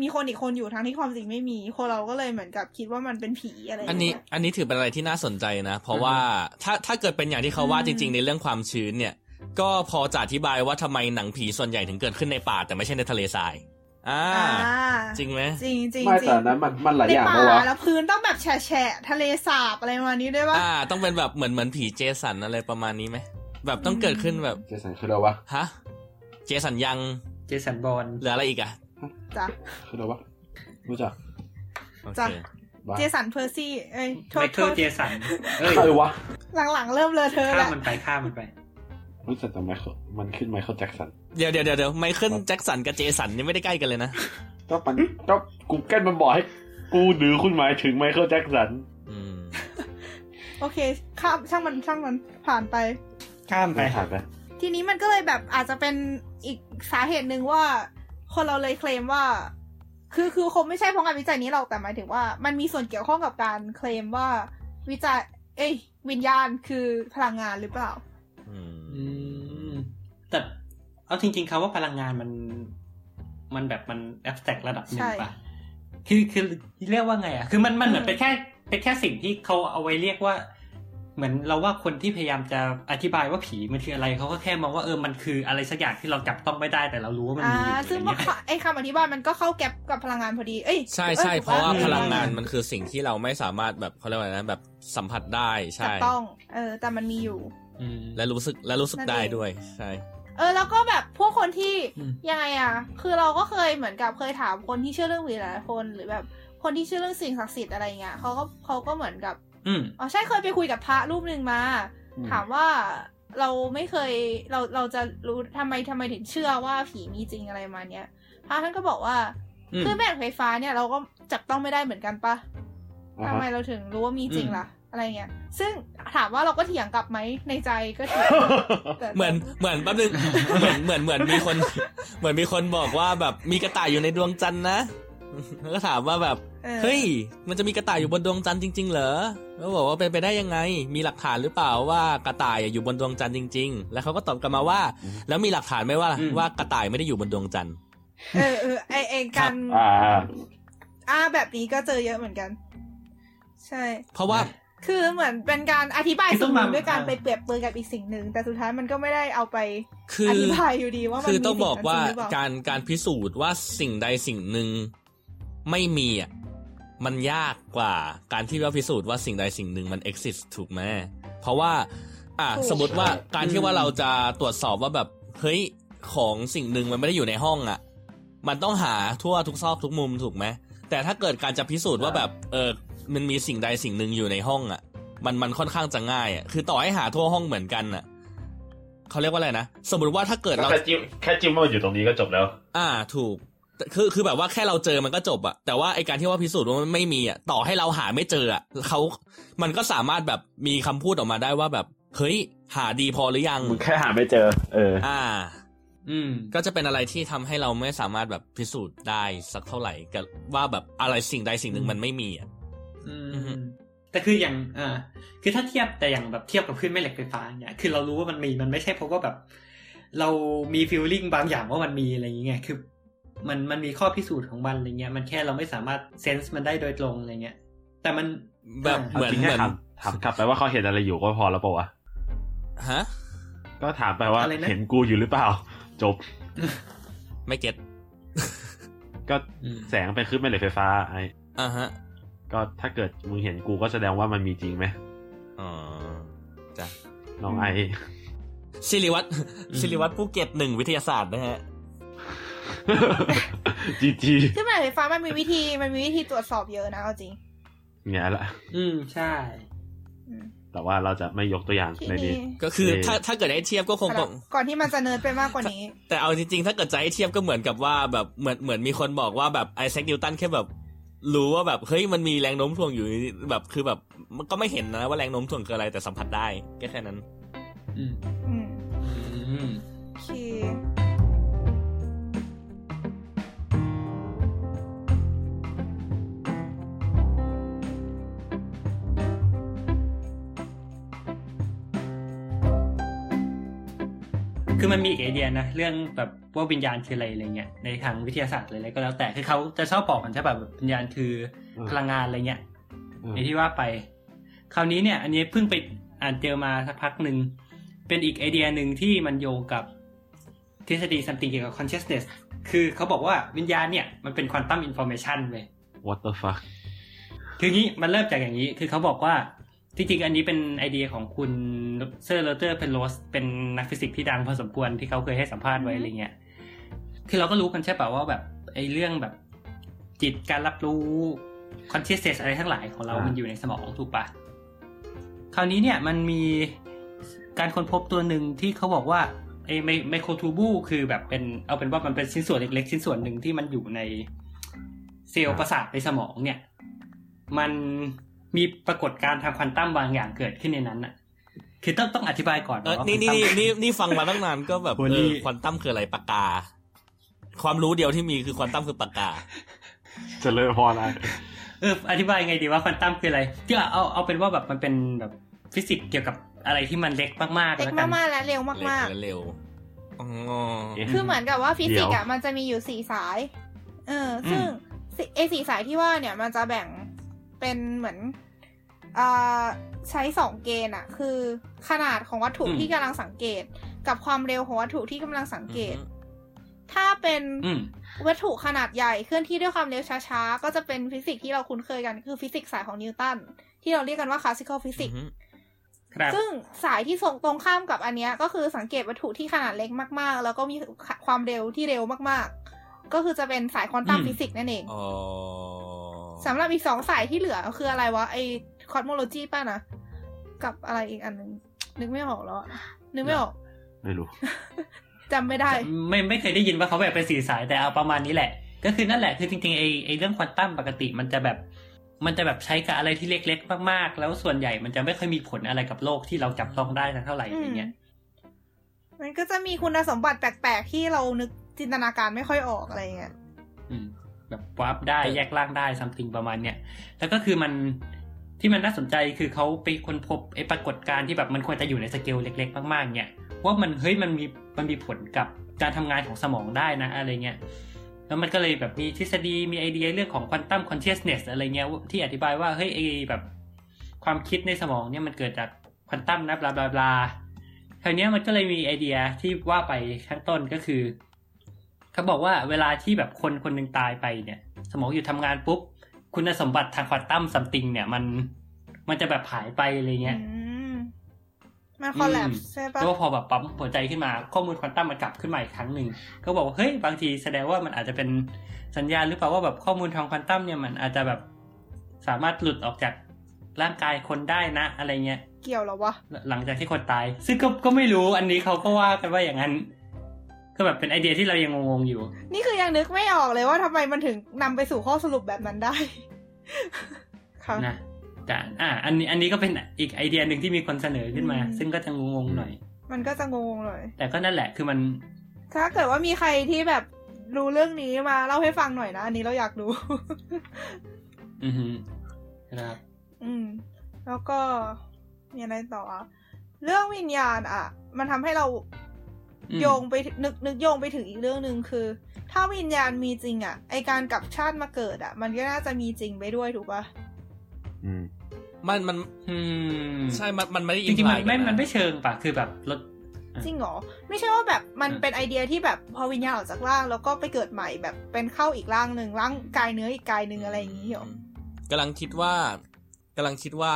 มีคนอีกคนอยู่ทั้งที่ความจริงไม่มี คนเราก็เลยเหมือนกับคิดว่ามันเป็นผีอะไรอันนี้อันนี้ถือเป็นอะไรที่น่าสนใจนะ เพราะว่าถ้าถ้าเกิดเป็นอย่างที่เขาว่าจริง ๆ ในเรื่องความชื้นเนี่ย ก็พอจะอธิบายว่าทำไมหนังผีส่วนใหญ่ถึงเกิดขึ้นในป่า แต่ไม่ใช่ในทะเลทรายอ่า จริงไหมจริงจริงไม่แต่นั้นมันมันหลายอย่างเพราะว่าแล้วพื้นต้องแบบแฉะทะเลสาบอะไรประมาณนี้ด้วยป่ะอ่า ต้องเป็นแบบเหมือนเหมือนผีเจสันอะไรประมาณนี้ไหม แบบต้องเกิดขึ้นแบบ เจสันคืออะไรวะฮะ เจสันยัง เจสันบอลหรืออะไรอีกอะจ้ะคืออะไรวะรู้จักจ้ะเจสันเพอร์ซี่ เอ้ยโทษโทษเจสันเอ้ยวะ หลังๆเริ่มเลยเธอแล้วข้ามมันไปข้ามมันไปรู้จักแต่ไมเคิลมันขึ้นไมเคิลแจ็คสัน เดี๋ยวเดี๋ยวเดี๋ยวไมเคิลแจ็คสันกับเจสันนี่ไม่ได้ใกล้กันเลยนะก็มันก็กูแก้มันบอกให้กูหรือคุณหมายถึงไมเคิลแจ็คสันโอเค ข้ามช่างมันช่างมันผ่านไป ข้ามไปผ่านไปทีนี้มันก็เลยแบบอาจจะเป็นอีกสาเหตุหนึ่งว่าคนเราเลยเคลมว่า คือคือคงไม่ใช่เพราะงานวิจัยนี้หรอกแต่หมายถึงว่ามันมีส่วนเกี่ยวข้องกับการเคลมว่าวิจัย เอ้ยวิญญาณคือพลังงานหรือเปล่า อืมแต่เอาจริงๆคำว่าพลังงานมัน มันแบบมันแอบสแต็กระดับหนึ่งปะคือคือเรียกว่าไงอะ คือมันมันเหมือนเป็นแค่เป็นแค่สิ่งที่เขาเอาไว้เรียกว่า เหมือนเราว่าคนที่พยายามจะอธิบายว่าผีมันคืออะไรเขาก็แค่มองว่าเออมันคืออะไรสักอย่างที่เราจับต้องไม่ได้แต่เรารู้ว่ามันมีอยู่ซึ่งไอ้คำอธิบายมันก็เข้าแก็บกับพลังงานพอดีเอ้ยใช่ใช่เพราะว่าพลังงานมันคือสิ่งที่เราไม่สามารถแบบเขาเรียกว่านะแบบสัมผัสได้ใช่ต้องเออแต่มันมีอยู่และรู้สึกและรู้สึกได้ด้วยใช่เออแล้วก็แบบพวกคนที่ยังไงอะ คือเราก็เคยเหมือนกับเคยถามคนที่เชื่อเรื่องผีหลายคนหรือแบบคนที่เชื่อเรื่องสิ่งศักดิ์สิทธิ์อะไรเงี้ยเขาก็เขาก็เหมือนกับ อ๋อใช่เคยไปคุยกับพระรูปหนึ่งมา ถามว่าเราไม่เคยเราเราจะรู้ทำไมทำไมถึงเชื่อว่าผีมีจริงอะไรมาเนี้ยพระท่านก็บอกว่าคือแม่ไฟฟ้าเนี่ยเราก็จับต้องไม่ได้เหมือนกันปะทำไมเราถึงรู้ว่ามีจริงล่ะอะไรเงี้ย ซึ่งถามว่าเราก็เถียงกลับไหมในใจก็เถียงเหมือนเหมือนแป๊บนึงเหมือนเหมือนเหมือนมีคน เหมือนมีคนบอกว่าแบบมีกระต่ายอยู่ในดวงจันทร์นะก็ถามว่าแบบ เฮ้ย มันจะมีกระต่ายอยู่บนดวงจันทร์จริง ๆ เหรอ เขาบอกว่าเป็นไปได้ยังไง มีหลักฐานหรือเปล่าว่ากระต่ายอยู่บนดวงจันทร์จริง ๆ แล้วเขาก็ตอบกลับมาว่า แล้วมีหลักฐานไหมว่าว่ากระต่ายไม่ได้อยู่บนดวงจันทร์เออเออไอเองกันอ่าอ่าแบบนี้ก็เจอเยอะเหมือนกัน ใช่ เพราะว่าคือเหมือนเป็นการอธิบายสิ่งหนึ่งด้วยการไปเปรียบเปรยกับอีกสิ่งหนึ่ง แต่สุดท้ายมันก็ไม่ได้เอาไปอธิบายอยู่ดีว่ามันคือต้องบอกว่าการการพิสูจน์ว่าสิ่งใดสิ่งหนึ่งไม่มีอะ มันยากกว่าการที่ว่าพิสูจน์ว่าสิ่งใดสิ่งหนึ่งมัน exist ถูกไหมเพราะว่า อะสมมติว่าการที่ว่าเราจะตรวจสอบว่าแบบเฮ้ยของสิ่งหนึ่งมันไม่ได้อยู่ในห้องอะ มันต้องหาทั่วทุกซอกทุกมุมถูกไหมแต่ถ้าเกิดการจะพิสูจน์ว่าแบบเออมันมีสิ่งใดสิ่งหนึ่งอยู่ในห้องอะ มันมันค่อนข้างจะง่ายอะคือต่อให้หาทั่วห้องเหมือนกันอะเขาเรียกว่าอะไรนะสมมติว่าถ้าเกิดเราแค่จิ้มแค่จิ้มว่ามันอยู่ตรงนี้ก็จบแล้ว อ่าถูก คือคือแบบว่าแค่เราเจอมันก็จบอะแต่ว่าไอการที่ว่าพิสูจน์ว่ามันไม่มีอะต่อให้เราหาไม่เจออะเขามันก็สามารถแบบมีคำพูดออกมาได้ว่าแบบเฮ้ยหาดีพอหรือยังมึงแค่หาไม่เจอ เออ อ่า อืม ก็จะเป็นอะไรที่ทำให้เราไม่สามารถแบบพิสูจน์ได้สักเท่าไหร่กับว่าแบบอะไรสิ่งใดสิ่งหนึ่งมันไม่มีอะอืมแต่คืออย่างอ่าคือถ้าเทียบแต่อย่างแบบเทียบกับคลื่นแม่เหล็กไฟฟ้าเนี่ยคือเรารู้ว่ามันมีมันไม่ใช่เพราะว่าแบบ เรามีฟีลลิ่งบางอย่างว่ามันมีอะไรอย่างเงี้ยคือ มันมันมีข้อพิสูจน์ของมันอะไรเงี้ย มันแค่เราไม่สามารถเซนส์มันได้โดยตรงอะไรเงี้ย แต่มันแบบเหมือนเหมือนถามกลับไปว่าเขาเห็นอะไรอยู่ก็พอแล้วปะวะฮะก็ถามไปว่าเห็นกูอยู่หรือเปล่า จบ ไม่เก็ตก็แสงไปขึ้นแม่เหล็กไฟฟ้าไอ้อ่าฮะ ก็ถ้าเกิดมึงเห็นกูก็แสดงว่ามันมีจริงไหมอ๋อจ้ะน้องไอศิริวัตรศิริวัตรผู้เก็ตหนึ่งวิทยาศาสตร์นะฮะ จีจีขึ้นแม่เหล็กไฟฟ้ามันมีวิธีมันมีวิธีตรวจสอบเยอะนะเอาจริงเงี้ยละอืมใช่แต่ว่าเราจะไม่ยกตัวอย่างในนี้ ก็คือถ้าถ้าเกิดให้เทียบก็คงก่อนที่มันจะเนิร์ดไปมากกว่านี้ แต่เอาจริงๆ ถ้าเกิดจะให้เทียบก็เหมือนกับว่าแบบเหมือนเหมือนมีคนบอกว่าแบบไอแซคนิวตันแค่แบบ รู้ว่าแบบเฮ้ยมันมีแรงโน้มถ่วงอยู่แบบคือแบบมันก็ไม่เห็นนะว่าแรงโน้มถ่วงคืออะไรแต่สัมผัสได้แค่แค่นั้น อืม คือมันมีอีกไอเดียนะ เรื่องแบบว่าวิญญาณคืออะไรอะไรเงี้ยในทางวิทยาศาสตร์อะไรก็แล้วแต่คือเขาจะชอบบอกกันใช่แบบวิญญาณคือพลังงานอะไรเงี้ยในที่ว่าไป คราวนี้เนี่ย อันนี้เพิ่งไปอ่านเจอมาสักพักหนึ่งเป็นอีกไอเดียหนึ่งที่มันโยงกับทฤษฎี something เกี่ยวกับ consciousness คือเขาบอกว่าวิญญาณเนี่ยมันเป็น quantum information เว้ย what the fuck คืองี้มันเริ่มจากอย่างนี้ คือเขาบอกว่า จริงๆ อันนี้เป็นไอเดียของคุณเซอร์โรเจอร์เพนโรสเป็นนักฟิสิกส์ที่ดังพอสมควรที่เขาเคยให้สัมภาษณ์ไว้อะไรเงี้ยคือเราก็รู้กันใช่ปะว่าแบบไอเรื่องแบบจิตการรับรู้ consciousness อะไรทั้งหลายของเรา มันอยู่ในสมองถูกปะคราวนี้เนี่ยมันมีการค้นพบตัวหนึ่งที่เขาบอกว่าไอ microtubule คือแบบเป็นเอาเป็นว่ามันเป็นชิ้นส่วนเล็กๆ ชิ้นส่วนหนึ่งที่มันอยู่ในเซลล์ประสาทในสมองเนี่ย มัน มีปรากฏการณ์ทางควอนตัมบางอย่างเกิดขึ้นในนั้นน่ะคือต้องต้องอธิบายก่อนนี่นี่นี่นี่ฟังมาตั้งนานก็แบบเออควอนตัมคืออะไรปากกา ความรู้เดียวที่มีคือควอนตัมคือปากกา จะเลยพออะไรเอออธิบายไงดีว่าควอนตัมคืออะไรที่เอาเอาเป็นว่าแบบมันเป็นแบบฟิสิกส์เกี่ยวกับอะไรที่มันเล็กมากๆเล็กมากๆและเร็วมากๆและเร็วคือเหมือนกับว่าฟิสิกส์อะมันจะมีอยู่สี่สาย เออ ซึ่งไอสี่สายที่ว่าเนี่ยมันจะแบ่ง เป็นเหมือนใช้สองเกณฑ์อะคือขนาดของวัตถุที่กำลังสังเกต กับความเร็วของวัตถุที่กำลังสังเกต ถ้าเป็นวัตถุขนาดใหญ่เคลื่อนที่ด้วยความเร็วช้าๆ ก็จะเป็นฟิสิกส์ที่เราคุ้นเคยกันคือฟิสิกส์สายของนิวตันที่เราเรียกกันว่า classical physicsซึ่งสายที่ส่งตรงข้ามกับอันนี้ก็คือสังเกตวัตถุที่ขนาดเล็กมากๆ แล้วก็มีความเร็วที่เร็วมากๆ ก็คือจะเป็นสาย quantum physics นั่นเอง สำหรับอีกสองสายที่เหลือคืออะไรวะไอ cosmology ป่ะนะ กับอะไรอีกอันนึง นึกไม่ออกแล้ว นึกไม่ออก ไม่รู้จำไม่ได้ ไม่ไม่เคยได้ยินว่าเขาแบบเป็นสี่สายแต่เอาประมาณนี้แหละ ก็คือนั่นแหละคือจริงๆไอไอเรื่องควอนตัมปกติมันจะแบบ มันจะแบบใช้กับอะไรที่เล็กๆ มากๆ แล้วส่วนใหญ่มันจะไม่ค่อยมีผลอะไรกับโลกที่เราจับต้องได้เท่าไหร่อย่างเงี้ยมันก็จะมีคุณสมบัติแปลกๆ ที่เรานึกจินตนาการไม่ค่อยออกอะไรเงี้ย แบบวาร์ปได้แยกร่างได้ something ประมาณเนี้ยแล้วก็คือมันที่มันน่าสนใจคือเขาไปค้นพบไอ้ปรากฏการณ์ที่แบบมันควรจะอยู่ในสเกลเล็ก ๆ มากๆเนี่ยว่ามันเฮ้ยมันมีมันมีผลกับการทำงานของสมองได้นะอะไรเงี้ยแล้วมันก็เลยแบบมีทฤษฎีมีไอเดียเรื่องของ quantum consciousness อะไรเงี้ยที่อธิบายว่าเฮ้ยไอแบบความคิดในสมองเนี่ยมันเกิดจากควอนตัมนะบลาบลาบลาคราวนี้มันก็เลยมีไอเดียที่ว่าไปข้างต้นก็คือ เขาบอกว่าเวลาที่แบบคนคนหนึ่งตายไปเนี่ย สมองหยุดทำงานปุ๊บ คุณสมบัติทางควอนตัม something เนี่ยมันมันจะแบบหายไปอะไรเงี้ยมัน collapse ใช่ปะแล้วพอแบบปั๊มหัวใจขึ้นมา ข้อมูลควอนตัมมันกลับขึ้นมาอีกครั้งหนึ่งก็บอกว่าเฮ้ยบางทีแสดงว่ามันอาจจะเป็นสัญญาณหรือเปล่าว่าแบบข้อมูลทางควอนตัมเนี่ยมันอาจจะแบบสามารถหลุดออกจากร่างกายคนได้นะ อะไรเงี้ย เกี่ยวหรอวะ หลังจากที่คนตาย ซึ่งก็ก็ไม่รู้อันนี้เขาก็ว่ากันว่าอย่างนั้น ก็แบบเป็นไอเดียที่เรายังงงๆอยู่ นี่คือยังนึกไม่ออกเลยว่าทำไมมันถึงนำไปสู่ข้อสรุปแบบนั้นได้ครับนะแต่อ่า อันนี้อันนี้ก็เป็นอีกไอเดียหนึ่งที่มีคนเสนอขึ้นมา ซึ่งก็จะงงๆหน่อย มันก็จะงงๆหน่อย แต่ก็นั่นแหละคือมัน ถ้าเกิดว่ามีใครที่แบบรู้เรื่องนี้มาเล่าให้ฟังหน่อยนะ อันนี้เราอยากรู้ อือฮึครับ อืม แล้วก็มีอะไรต่อ เรื่องวิญญาณ อะ มันทำให้เรา โยงไปนึกนึกโยงไปถึงอีกเรื่องหนึ่งคือ ถ้าวิญญาณมีจริงอะ ไอการกลับชาติมาเกิดอะ มันก็น่าจะมีจริงไปด้วยถูกปะอืมมันมันอืมใช่ มันมันไม่ได้จริงๆมันไม่มันไม่เชิงปะคือแบบรถจริงเหรอไม่ใช่ว่าแบบมันเป็นไอเดียที่แบบพอวิญญาณออกจากร่างแล้วก็ไปเกิดใหม่แบบเป็นเข้าอีกร่างหนึ่งร่างกายเนื้ออีกกายหนึ่งอะไรอย่างนี้เหรอกำลังคิดว่ากำลังคิดว่า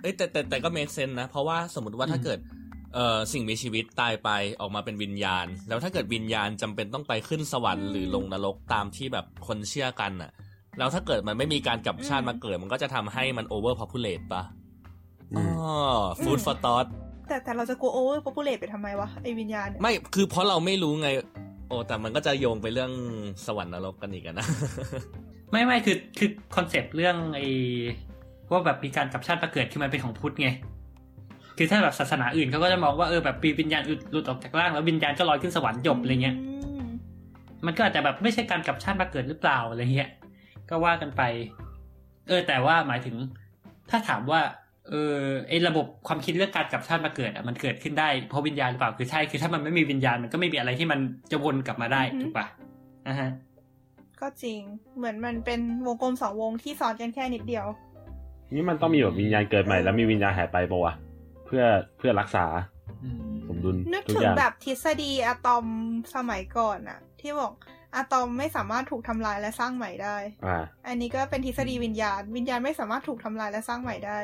เอ้ยแต่แต่แต่ก็เมคเซนนะ เพราะว่าสมมติว่าถ้าเกิด เอ่อสิ่งมีชีวิตตายไปออกมาเป็นวิญญาณ แล้วถ้าเกิดวิญญาณจำเป็นต้องไปขึ้นสวรรค์หรือลงนรกตามที่แบบคนเชื่อกันอะแล้วถ้าเกิดมันไม่มีการกลับชาติมาเกิด มันก็จะทำให้มัน overpopulate ปะอ๋อ food for thought อแต่แต่เราจะกลัว overpopulate ไปทำไมวะไอวิญญาณไม่คือเพราะเราไม่รู้ไง โอ้แต่มันก็จะโยงไปเรื่องสวรรค์นรกกันอีกนะไม่ไม่คือคือ concept เรื่องไอว่าแบบมีการกลับชาติมาเกิดคือมันเป็นของพุทธไง คือถ้าแบบศาสนาอื่นเขาก็จะมองว่าเออแบบมีวิญญาณหลุดออกจากร่างแล้ววิญญาณก็ลอยขึ้นสวรรค์จบอะไรเงี้ยมันก็อาจจะแบบไม่ใช่การกลับชาติมาเกิดหรือเปล่าอะไรเงี้ยก็ว่ากันไป เออ แต่ว่าหมายถึง ถ้าถามว่า เออไอระบบความคิดเรื่องการกลับชาติมาเกิดอะมันเกิดขึ้นได้เพราะวิญญาณหรือเปล่าคือใช่คือถ้ามันไม่มีวิญญาณมันก็ไม่มีอะไรที่มันจะวนกลับมาได้ถูกปะอะฮะ ก็จริงเหมือนมันเป็นวงกลมสองวงที่ซ้อนกันแค่นิดเดียว นี่มันต้องมีแบบวิญญาณเกิดใหม่แล้วมีวิญญาณหายไปปะวะ เพื่อเพื่อรักษาสมดุลนึกถึงแบบทฤษฎีอะตอมสมัยก่อนอะที่บอกอะตอมไม่สามารถถูกทำลายและสร้างใหม่ได้อ่าอันนี้ก็เป็นทฤษฎีวิญญาณ วิญญาณไม่สามารถถูกทำลายและสร้างใหม่ได้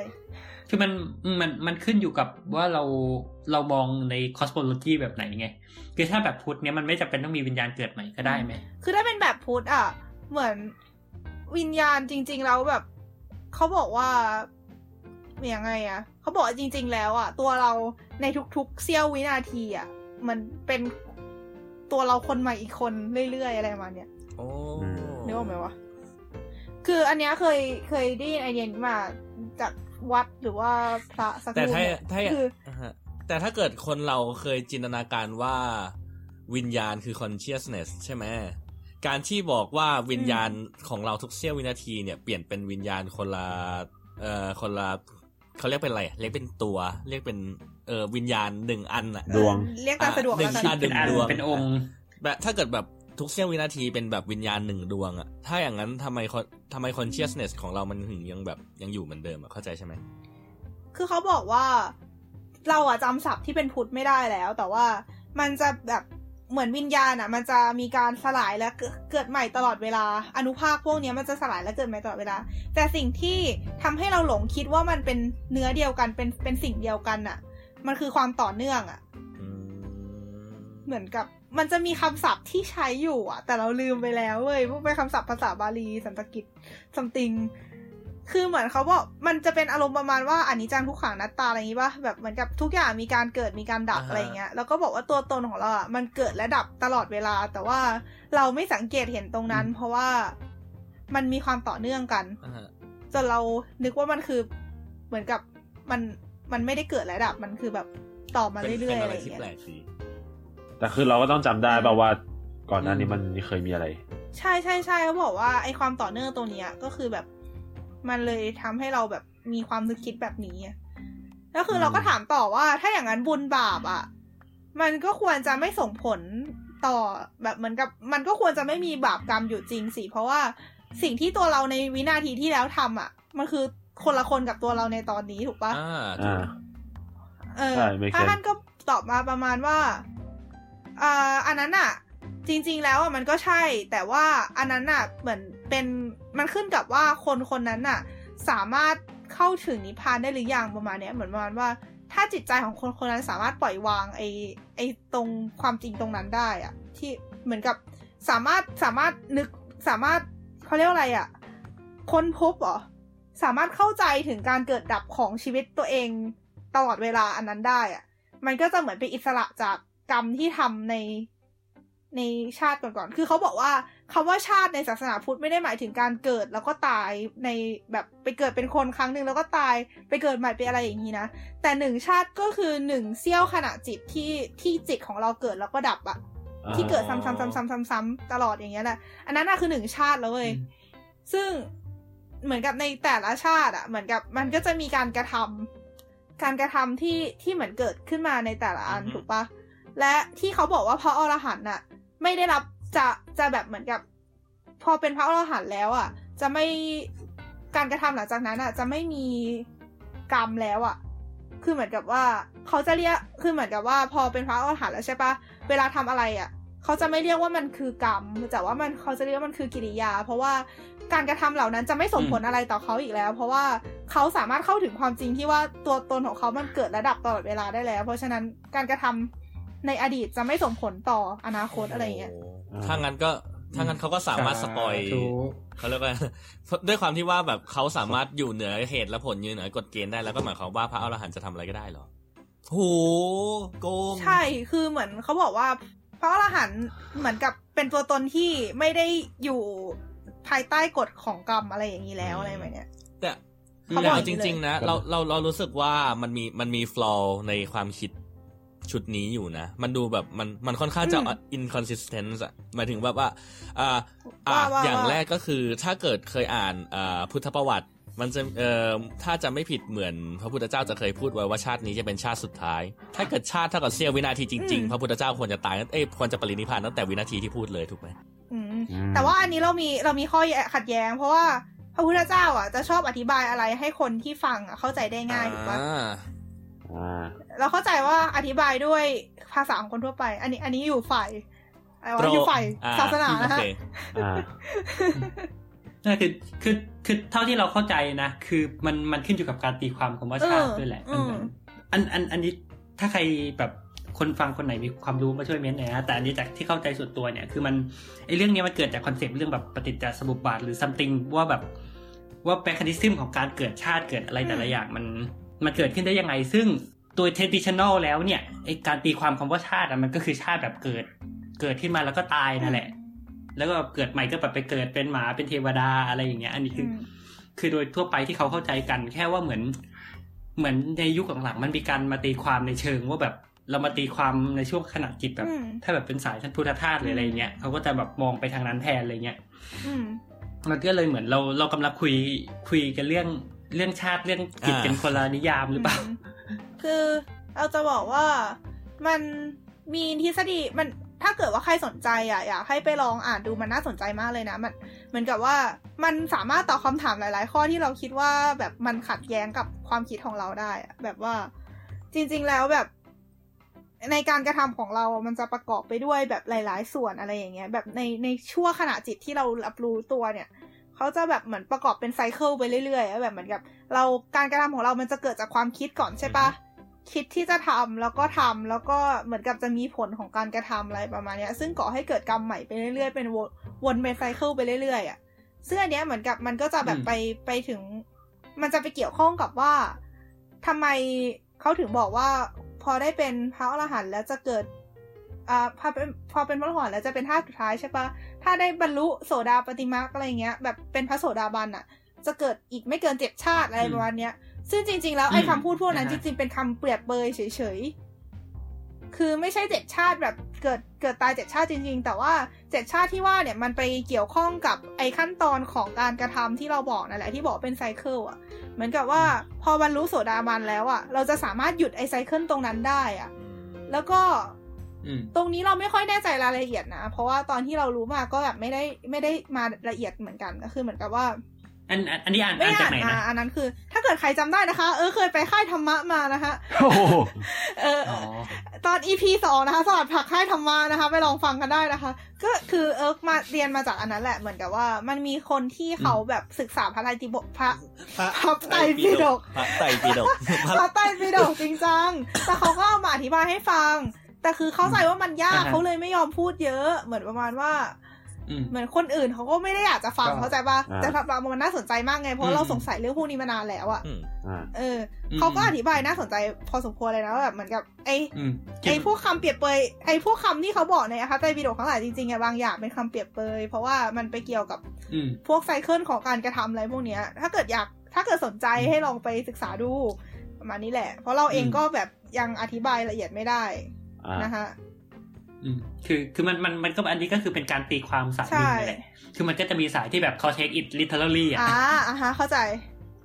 คือมันมันมันขึ้นอยู่กับว่าเราเรามองใน cosmology แบบไหนไง คือถ้าแบบพุทธเนี้ยมันไม่จำเป็นต้องมีวิญญาณเกิดใหม่ก็ได้ไหม คือถ้าเป็นแบบพุทธอะเหมือนวิญญาณจริง ๆ แล้วแบบเขาบอกว่า ยังไงอะเขาบอกจริง ๆ แล้วอะตัวเราในทุกๆเสี้ยววินาทีอะมันเป็นตัวเราคนใหม่อีกคนเรื่อยๆอะไรมาเนี่ยโอ้นึกออกไหมวะคืออันเนี้ยเคยเคยได้ไอเดียมาจากวัดหรือว่าพระสักแต่ถ้าถ้าคือแต่ถ้าเกิดคนเราเคยจินตนาการว่าวิญญาณคือ consciousness ใช่ไหมการที่บอกว่าวิญญาณของเราทุกเสี้ยววินาทีเนี่ยเปลี่ยนเป็นวิญญาณคนละเอ่อคนละ เขาเรียกเป็นอะไรเรียกเป็นตัว เรียกเป็นเออวิญญาณหนึ่งอันอะดวง เรียกตามสะดวกหนึ่งอันหนึ่งดวงเป็นองค์แบบถ้าเกิดแบบทุกเสี้ยววินาทีเป็นแบบวิญญาณหนึ่งดวงอะถ้าอย่างนั้นทำไมทำไม consciousness ของเรามันถึงยังแบบยังอยู่เหมือนเดิมอะเข้าใจใช่ไหมคือเขาบอกว่าเราอะจำศัพท์ที่เป็นพุทธไม่ได้แล้ว แต่ว่ามันจะแบบ เหมือนวิญญาณอะ มันจะมีการสลายและเกิดใหม่ตลอดเวลา อนุภาคพวกนี้มันจะสลายและเกิดใหม่ตลอดเวลา แต่สิ่งที่ทำให้เราหลงคิดว่ามันเป็นเนื้อเดียวกันเป็นเป็นสิ่งเดียวกันอะ มันคือความต่อเนื่องอะ เหมือนกับมันจะมีคำศัพท์ที่ใช้อยู่อะ แต่เราลืมไปแล้วเว้ยพวกเป็นคำศัพท์ภาษาบาลีสันสกฤตซัมติง คือเหมือนเขาบอกมันจะเป็นอารมณ์ประมาณว่าอันนี้จังทุกขังนัตตาอะไรอย่างนี้ป่ะแบบเหมือนกับทุกอย่างมีการเกิดมีการดับอะไรเงี้ยแล้วก็บอกว่าตัวตนของเราอะมันเกิดและดับตลอดเวลา แต่ว่าเราไม่สังเกตเห็นตรงนั้น เพราะว่ามันมีความต่อเนื่องกันจนเรานึกว่ามันคือเหมือนกับมันมันไม่ได้เกิดและดับมันคือแบบต่อมาเรื่อยๆอะไรอย่างเงี้ยแต่คือเราก็ต้องจำได้ป่าว่าก่อนหน้านี้มันเคยมีอะไร ใช่ใช่ใช่เขาบอกว่าไอความต่อเนื่องตรงนี้ก็คือแบบ มันเลยทำให้เราแบบมีความนึกคิดแบบนี้แล้วคือเราก็ถามต่อว่า ถ้าอย่างนั้นบุญบาปอะ มันก็ควรจะไม่ส่งผลต่อแบบเหมือนกับ มันก็ควรจะไม่มีบาปกรรมอยู่จริงสิเพราะว่าสิ่งที่ตัวเราในวินาทีที่แล้วทำอะ มันคือคนละคนกับตัวเราในตอนนี้ถูกปะอ่าเออถ้าท่านก็ตอบมาประมาณว่าอ่าอันนั้นอะ จริง ๆ แล้วอะมันก็ใช่ แต่ว่าอันนั้นอะเหมือน เป็นมันขึ้นกับว่าคนคนนั้นอะ สามารถเข้าถึงนิพพานได้หรือยังประมาณเนี้ยเหมือนประมาณว่า ถ้าจิตใจของคนคนนั้นสามารถปล่อยวางไอ้ไอ้ตรงความจริงตรงนั้นได้อะที่เหมือนกับสามารถสามารถนึกสามารถเขาเรียกอะไรอะค้นพบเหรอสามารถเข้าใจถึงการเกิดดับของชีวิตตัวเองตลอดเวลาอันนั้นได้อะมันก็จะเหมือนเป็นอิสระจากกรรมที่ทำในในชาติก่อนๆ คือเขาบอกว่า คำว่าชาติในศาสนาพุทธไม่ได้หมายถึงการเกิดแล้วก็ตายในแบบไปเกิดเป็นคนครั้งหนึ่งแล้วก็ตายไปเกิดใหม่เป็นอะไรอย่างนี้นะ แต่หนึ่งชาติก็คือหนึ่งเสี้ยวขณะจิตที่ที่จิตของเราเกิดแล้วก็ดับอะที่เกิดซ้ำๆๆๆๆตลอดอย่างเงี้ยแหละอันนั้นน่ะคือหนึ่งชาติแล้วเว้ยซึ่งเหมือนกับในแต่ละชาติอะเหมือนกับมันก็จะมีการกระทำการกระทำที่ที่เหมือนเกิดขึ้นมาในแต่ละอันถูกปะและที่เขาบอกว่าพระอรหันต์น่ะ ไม่ได้รับ จะจะแบบเหมือนกับ พอเป็นพระอรหันต์แล้วอะ จะไม่การกระทำหลังจากนั้นอะ จะไม่มีกรรมแล้วอะ คือเหมือนกับว่าเขาจะเรียกคือเหมือนกับว่า พอเป็นพระอรหันต์แล้วใช่ปะเวลาทำอะไรอะเขาจะไม่เรียกว่ามันคือกรรมแต่ว่ามันเขาจะเรียกว่ามันคือกิริยา เพราะว่าการกระทำเหล่านั้นจะไม่ส่งผลอะไรต่อเขาอีกแล้ว เพราะว่าเขาสามารถเข้าถึงความจริงที่ว่าตัวตนของเขามันเกิดระดับตลอดเวลาได้แล้ว เพราะฉะนั้นการกระทำ ในอดีตจะไม่ส่งผลต่ออนาคตอะไรเงี้ยถ้างั้นก็ถ้างั้นเขาก็สามารถสปอยเขาเรียกว่าด้วยความที่ว่าแบบเขาสามารถอยู่เหนือเหตุและผลยืนเหนือกฎเกณฑ์ได้แล้วก็หมายความว่าพระอรหันต์จะทำอะไรก็ได้หรอโหโกงใช่คือเหมือนเขาบอกว่าพระอรหันต์เหมือนกับเป็นตัวตนที่ไม่ได้อยู่ภายใต้กฎของกรรมอะไรอย่างนี้แล้วอะไรแบบเนี้ยแต่แต่เอาจริง ๆ นะ เราเราเรารู้สึกว่ามันมีมันมีฟลอร์ในความคิด ชุดนี้อยู่นะ มันดูแบบมันมันค่อนข้างจะ inconsistent อะหมายถึงแบบว่าอ่าอ่าอย่างแรกก็คือถ้าเกิดเคยอ่านอ่าพุทธประวัติ มันจะเอ่อถ้าจะไม่ผิดเหมือนพระพุทธเจ้าจะเคยพูดไว้ว่าชาตินี้จะเป็นชาติสุดท้าย ถ้าเกิดชาติเท่ากับเสี้ยววินาทีจริงๆ พระพุทธเจ้าควรจะตายเอ้ยควรจะปรินิพพานตั้งแต่วินาทีที่พูดเลยถูกไหมแต่ว่าอันนี้เรามีเรามีข้อขัดแย้ง เพราะว่าพระพุทธเจ้าอะจะชอบอธิบายอะไรให้คนที่ฟังอะเข้าใจได้ง่ายถูกปะ เราเข้าใจว่าอธิบายด้วยภาษาของคนทั่วไป อันนี้ อันนี้อยู่ฝ่ายอะไรวะอยู่ฝ่ายศาสนานะฮะนั่นคือคือคือเท่าที่เราเข้าใจนะ คือมันมันขึ้นอยู่กับการตีความของว่าชาติด้วยแหละอันอันอันนี้ถ้าใครแบบคนฟังคนไหนมีความรู้มาช่วย comment หน่อยนะแต่อันนี้จากที่เข้าใจส่วนตัวเนี่ย คือมันไอเรื่องนี้มันเกิดจาก concept เรื่องแบบปฏิจจสมุปบาทหรือ something ว่าแบบว่า mechanism ของการเกิดชาติเกิดอะไรแต่ละอย่างมัน มันเกิดขึ้นได้ยังไง ซึ่งตัว traditional แล้วเนี่ยไอการตีความคำว่าชาติอะมันก็คือชาติแบบเกิด เกิดขึ้นมาแล้วก็ตายนั่นแหละ แล้วก็เกิดใหม่ก็แบบไปเกิดเป็นหมาเป็นเทวดาอะไรอย่างเงี้ย อันนี้คือ คือโดยทั่วไปที่เขาเข้าใจกัน แค่ว่าเหมือน เหมือนในยุคหลังๆมันมีการมาตีความในเชิงว่าแบบเรามาตีความในช่วงขณะจิตแบบ ถ้าแบบเป็นสายชั้นพุทธทาสหรืออะไรเงี้ยเขาก็จะแบบมองไปทางนั้นแทนอะไรเงี้ยมันก็เลยเหมือนเราเรากำลังคุยคุยกันเรื่อง เรื่องชาติเรื่องจิตเป็นคนละนิยามหรือเปล่า คือเราจะบอกว่ามันมีทฤษฎีมันถ้าเกิดว่าใครสนใจอะอยากให้ไปลองอ่านดูมันน่าสนใจมากเลยนะ มันเหมือนกับว่ามันสามารถตอบคาถามหลาย ๆ ข้อที่เราคิดว่าแบบมันขัดแย้งกับความคิดของเราได้อะแบบว่าจริง ๆ แล้วแบบในการกระทำของเรา มันจะประกอบไปด้วยแบบหลาย ๆ ส่วนอะไรอย่างเงี้ย แบบในในชั่วขณะจิตที่เรารับรู้ตัวเนี่ย เขาจะแบบเหมือนประกอบเป็นไซเคิลไปเรื่อยๆแบบเหมือนกับ เราการกระทำของเรามันจะเกิดจากความคิดก่อนใช่ปะคิดที่จะทำแล้วก็ทำแล้วก็เหมือนกับจะมีผลของการกระทำอะไรประมาณนี้ซึ่งก่อให้เกิดกรรมใหม่ไปเรื่อยๆเป็นวนเป็นไซเคิลไปเรื่อยๆอะซึ่งอันเนี้ยเหมือนกับมันก็จะแบบไปไปถึง มันจะไปเกี่ยวข้องกับว่าทำไมเขาถึงบอกว่า พอได้เป็นพระอรหันต์แล้วจะเกิดอ่าพอเป็นพอเป็นพระอรหันต์แล้วจะเป็นท่าสุดท้ายใช่ปะ ถ้าได้บรรลุโสดาปฏิมาอะไรเงี้ย แบบเป็นพระโสดาบันอะจะเกิดอีกไม่เกินเจ็ดชาติอะไรประมาณเนี้ย ซึ่งจริง ๆ แล้วไอ้คำพูดพวกนั้นจริงๆเป็นคำเปรียบเปยเฉยๆ คือไม่ใช่เจ็ดชาติแบบเกิดเกิดตายเจ็ดชาติจริง ๆ แต่ว่าเจ็ดชาติที่ว่าเนี่ยมันไปเกี่ยวข้องกับไอ้ขั้นตอนของการกระทำที่เราบอกนั่นแหละที่บอกเป็นไซเคิลอะ เหมือนกับว่าพอบรรลุโสดาบันแล้วอะเราจะสามารถหยุดไอ้ไซเคิลตรงนั้นได้อะ แล้วก็ ตรงนี้เราไม่ค่อยแน่ใจรายละเอียดนะ เพราะว่าตอนที่เรารู้มาก็แบบไม่ได้ไม่ได้มาละเอียดเหมือนกันก็คือเหมือนกับว่า อันอันนี้อ่านอ่านจากไหนนะอันนั้นคือ ถ้าเกิดใครจำได้นะคะ เออเคยไปค่ายธรรมะมานะคะเออตอนอีพีสองนะคะสลัดผักค่ายธรรมะนะคะ ไปลองฟังกันได้นะคะ ก็คือเอิร์กมาเรียนมาจากอันนั้นแหละเหมือนกับว่า มันมีคนที่เขาแบบศึกษาพระไตรปิฎกพระพระไตรปิฎกพระไตรปิฎกพระไตรปิฎกจริงจังแต่เขาก็เอามาอธิบายให้ฟัง แต่คือเข้าใจว่ามันยากเขาเลยไม่ยอมพูดเยอะ เหมือนประมาณว่าเหมือนคนอื่นเขาก็ไม่ได้อยากจะฟังเข้าใจปะแต่เรามันน่าสนใจมากไงเพราะเราสงสัยเรื่องพวกนี้มานานแล้วอะเออเขาก็อธิบายน่าสนใจพอสมควรเลยนะแบบเหมือนกับ ไอ้ไอ้พวกคำเปรียบเปยไอ้พวกคำที่เขาบอกในนะคะไตรปิฎกทั้งหลายจริงๆไงบางอย่างเป็นคำเปรียบเปยเพราะว่ามันไปเกี่ยวกับพวกไซเคิลของการกระทำอะไรพวกเนี้ย ถ้าเกิดอยากถ้าเกิดสนใจให้ลองไปศึกษาดูประมาณนี้แหละ เพราะเราเองก็แบบยังอธิบายละเอียดไม่ได้ นะคะอืมคือคือมันมันมันก็อันนี้ก็คือเป็นการตีความสายหนึ่งเลยคือมันก็จะมีสายที่แบบเขา take it literally อะอ่าอ่าฮะเข้าใจ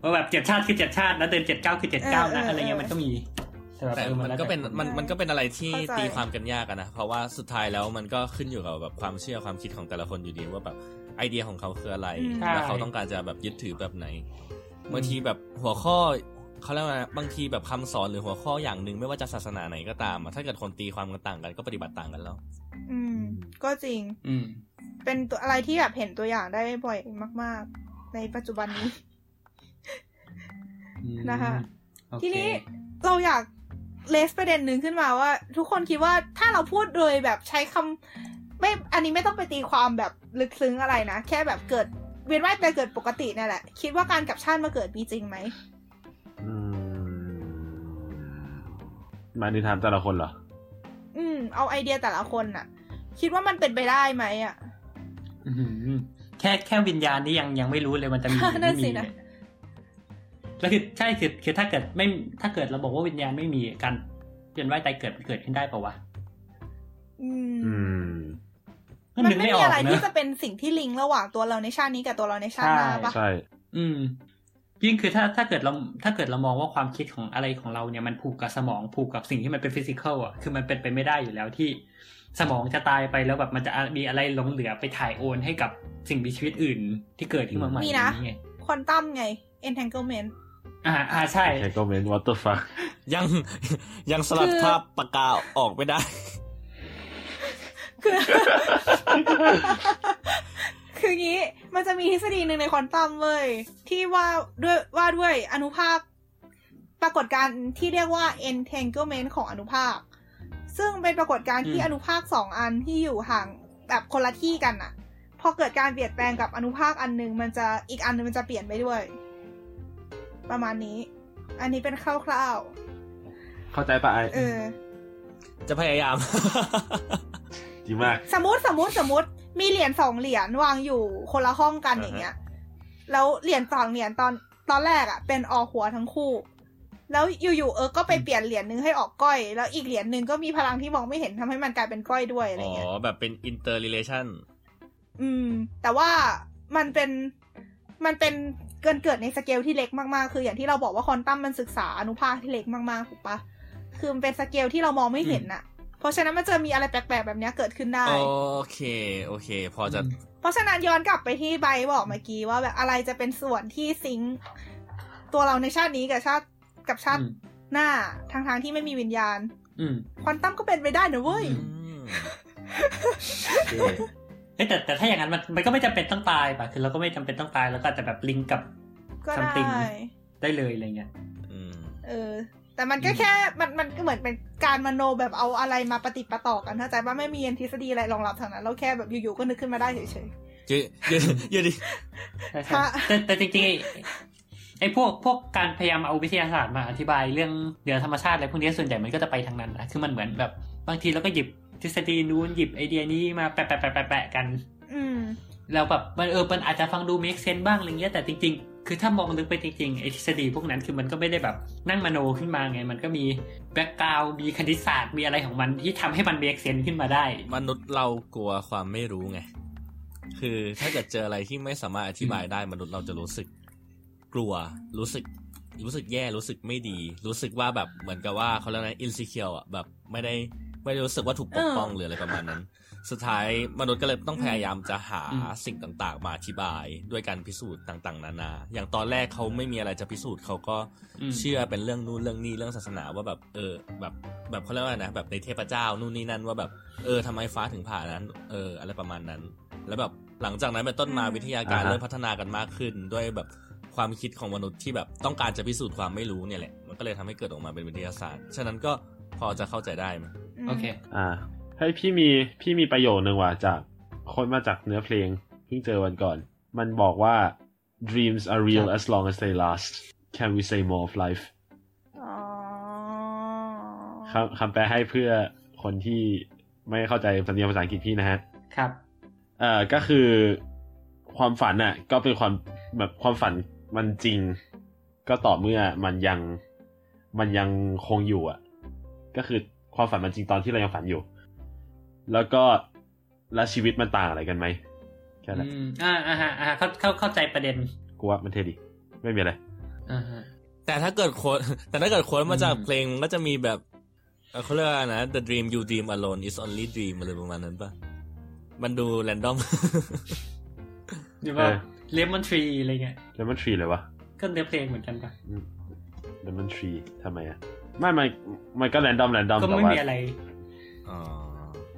ว่าแบบเจ็ดชาติคือเจ็ดชาติแล้วเดินเจ็ดเก้าคือเจ็ดเก้านะอะไรเงี้ยมันก็มีแต่มันก็เป็นมันมันก็เป็นอะไรที่ตีความกันยากนะเพราะว่าสุดท้ายแล้วมันก็ขึ้นอยู่กับแบบความเชื่อความคิดของแต่ละคนอยู่ดีว่าแบบไอเดียของเขาคืออะไรแล้วเขาต้องการจะแบบยึดถือแบบไหนบางทีแบบหัวข้อ เขาเรียกว่าบางทีแบบคำสอนหรือหัวข้ออย่างหนึ่งไม่ว่าจะศาสนาไหนก็ตามถ้าเกิดคนตีความกันต่างกันก็ปฏิบัติต่างกันแล้ว อืม ก็จริง อืม เป็นตัวอะไรที่แบบเห็นตัวอย่างได้บ่อยมาก ๆ ในปัจจุบันนี้นะคะ ทีนี้เราอยากเลสประเด็นหนึ่งขึ้นมาว่า ทุกคนคิดว่าถ้าเราพูดโดยแบบใช้คำไม่อันนี้ไม่ต้องไปตีความแบบลึกซึ้งอะไรนะ แค่แบบเกิดเวียนว่ายแต่เกิดปกตินี่แหละ คิดว่าการกลับชาติมาเกิดมีจริงไหม มานิทานแต่ละคนเหรอ อืม เอาไอเดียแต่ละคนน่ะ คิดว่ามันเป็นไปได้ไหมอะแค่แค่วิญญาณนี่ยังยังไม่รู้เลยมันจะมีไม่มีแล้วคือใช่คือคือถ้าเกิดไม่ถ้าเกิดเราบอกว่าวิญญาณไม่มีการเปลี่ยนว่ายตายเกิดเกิดขึ้นได้ปะวะ อืม มันไม่มีอะไรที่จะเป็นสิ่งที่ลิงระหว่างตัวเราในชาตินี้กับตัวเราในชาติหน้าปะใช่ อืม ยิ่งคือถ้าถ้าเกิดเราถ้าเกิดเรามองว่าความคิดของอะไรของเราเนี่ยมันผูกกับสมองผูกกับสิ่งที่มันเป็นฟิสิกอลอะคือมันเป็นไปไม่ได้อยู่แล้วที่ สมองจะตายไปแล้วแบบมันจะมีอะไรหลงเหลือไปถ่ายโอนให้กับสิ่งมีชีวิตอื่นที่เกิดขึ้นมาใหม่มีนะควอนตัมไง entanglement อ่าอ่าใช่ entanglement what the fuck ยังยังสลัดภาพปากกาออกไม่ได้คือ คืองี้มันจะมีทฤษฎีหนึ่งในควอนตัมเลยที่ว่าด้วยว่าด้วยอนุภาค ปรากฏการณ์ที่เรียกว่า entanglement ของอนุภาค ซึ่งเป็นปรากฏการณ์ที่อนุภาคสองอันที่อยู่ห่างแบบคนละที่กันอะพอเกิดการเปลี่ยนแปลงกับอนุภาคอันนึงมันจะอีกอันนึงมันจะเปลี่ยนไปด้วย ประมาณนี้ อันนี้เป็นคร่าวๆเข้าใจปะไอเออ จะพยายามจริงมาก สมมติสมมติสมมติ มีเหรียญสองเหรียญวางอยู่คนละห้องกันอย่างเงี้ย แล้วเหรียญสองเหรียญตอนตอนแรกอะ เป็นออกหัวทั้งคู่ แล้วอยู่ๆเออก็ไปเปลี่ยนเหรียญนึงให้ออกก้อย แล้วอีกเหรียญหนึ่งก็มีพลังที่มองไม่เห็นทำให้มันกลายเป็นก้อยด้วยอะไรเงี้ยอ๋อแบบเป็น interrelationอืม แต่ว่ามันเป็นมันเป็นเกินเกิดในสเกลที่เล็กมากๆ คืออย่างที่เราบอกว่าควอนตัมมันศึกษาอนุภาคที่เล็กมากๆถูกปะคือมันเป็นสเกลที่เรามองไม่เห็นอะ เพราะฉะนั้นมันจะมีอะไรแปลกๆแบบนี้เกิดขึ้นได้ โอเค โอเค พอจะ เพราะฉะนั้นย้อนกลับไปที่ใบบอกเมื่อกี้ว่าแบบอะไรจะเป็นส่วนที่ซิงตัวเราในชาตินี้กับชาติกับชาติหน้าทางทางที่ไม่มีวิญญาณอืควอนตัมก็เป็นไปได้นะเว้ยเฮ้แต่แต่ถ้าอย่างนั้นมันมันก็ไม่จำเป็นต้องตายป่ะคือเราก็ไม่จำเป็นต้องตายแล้วก็แต่แบบลิงกับซัมติงได้เลยอะไรเงี้ยเออ แต่มันก็แค่มันมันก็เหมือนเป็นการมโนแบบเอาอะไรมาปฏิปต่อกันถ้าใจว่าไม่มีทฤษฎีอะไรรองรับทางนั้น เราแค่แบบอยู่ๆก็นึกขึ้นมาได้เฉยๆเยอะเยอะเยอะดิแต่แต่จริงๆไอ้พวกพวกการพยายามเอาวิทยาศาสตร์มาอธิบายเรื่องเหนือธรรมชาติอะไรพวกนี้ส่วนใหญ่มันก็จะไปทางนั้นนะคือมันเหมือนแบบบางทีเราก็หยิบทฤษฎีนู้นหยิบไอเดียนี้มาแปะแปะแปะแปะกัน อืมแล้วแบบมันเออมันอาจจะฟังดู make sense บ้างอะไรเงี้ยแต่จริง คือถ้ามองลึกไปจริงๆไอ้ทฤษฎีพวกนั้นคือมันก็ไม่ได้แบบนั่งมโนขึ้นมาไง มันก็มี background มีคณิตศาสตร์มีอะไรของมันที่ทำให้มัน make sense ขึ้นมาได้ มนุษย์เรากลัวความไม่รู้ไง คือถ้าเกิดเจออะไรที่ไม่สามารถอธิบายได้มนุษย์เราจะรู้สึก กลัวรู้สึก รู้สึกแย่รู้สึกไม่ดี รู้สึกว่าแบบเหมือนกับว่าเขาเรียกว่า insecure อะแบบไม่ได้ไม่ได้รู้สึกว่าถูกปกป้องหรืออะไรประมาณนั้น สุดท้ายมนุษย์ก็เลยต้องพยายามจะหาสิ่งต่างๆ มาอธิบายด้วยการพิสูจน์ต่างๆ นานา อย่างตอนแรกเขาไม่มีอะไรจะพิสูจน์เขาก็เชื่อเป็นเรื่องนู่นเรื่องนี้เรื่องศาสนาว่าแบบเออแบบแบบเขาเรียกว่านะแบบในเทพเจ้านู่นนี่นั่นว่าแบบเออทำไมฟ้าถึงผ่านั้น เออ อะไรประมาณนั้น แล้วแบบหลังจากนั้นเป็นต้นมาวิทยาการเริ่มพัฒนากันมากขึ้น ด้วยแบบความคิดของมนุษย์ที่แบบต้องการจะพิสูจน์ความไม่รู้เนี่ยแหละมันก็เลยทำให้เกิดออกมาเป็นวิทยาศาสตร์ฉะนั้นก็พอจะเข้าใจได้ไหมโอเค อ่า ให้พี่มีพี่มีประโยชน์หนึ่งว่ะจากคนมาจากเนื้อเพลงเพิ่งเจอวันก่อน มันบอกว่า dreams are real as long as they last can we say more of life คำคำแปลให้เพื่อคนที่ไม่เข้าใจสำเนียงภาษาอังกฤษพี่นะฮะ ครับ เอ่อ ก็คือความฝันน่ะ ก็เป็นความแบบความฝันมันจริง ก็ต่อเมื่อมันยังมันยังคงอยู่อะ ก็คือความฝันมันจริงตอนที่เรายังฝันอยู่ แล้วก็แล้วชีวิตมันต่างอะไรกันไหมแค่นั้นอ่าอ่าฮะอ่าเข้าเข้าเข้าใจประเด็นกูว่ามันเท่ดี ไม่มีอะไรอ่าฮะแต่ถ้าเกิดโค้ดแต่ถ้าเกิดโค้ดมาจากเพลงมันก็จะมีแบบเขาเรียกว่านะ the dream you dream alone is only dream อะไรประมาณนั้นปะมันดูแรนดอมหรือว่าเลมอนทรีอะไรเงี้ยเลมอนทรีเลยวะก็เนื้อเพลงเหมือนกันปะเลมอนทรีทำไมอะ ไม่ไม่มันก็แรนดอมแรนดอมก็ไม่มีอะไรอ๋อ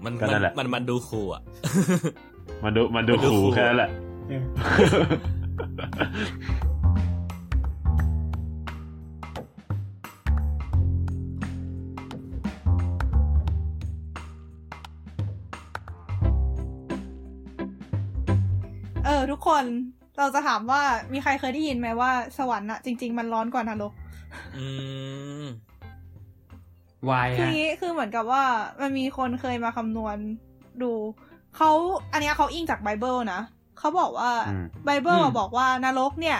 มันมันมันมันดูคูอะมันดูมันดูคูแค่นั้นแหละเออ ทุกคนเราจะถามว่ามีใครเคยได้ยินไหมว่าสวรรค์อะจริง ๆ มันร้อนกว่านรก อืม why คืองี้คือเหมือนกับว่ามันมีคนเคยมาคำนวณดูเขาอันนี้เขาอิงจากไบเบิลนะเขาบอกว่าไบเบิลบอกว่านรกเนี่ย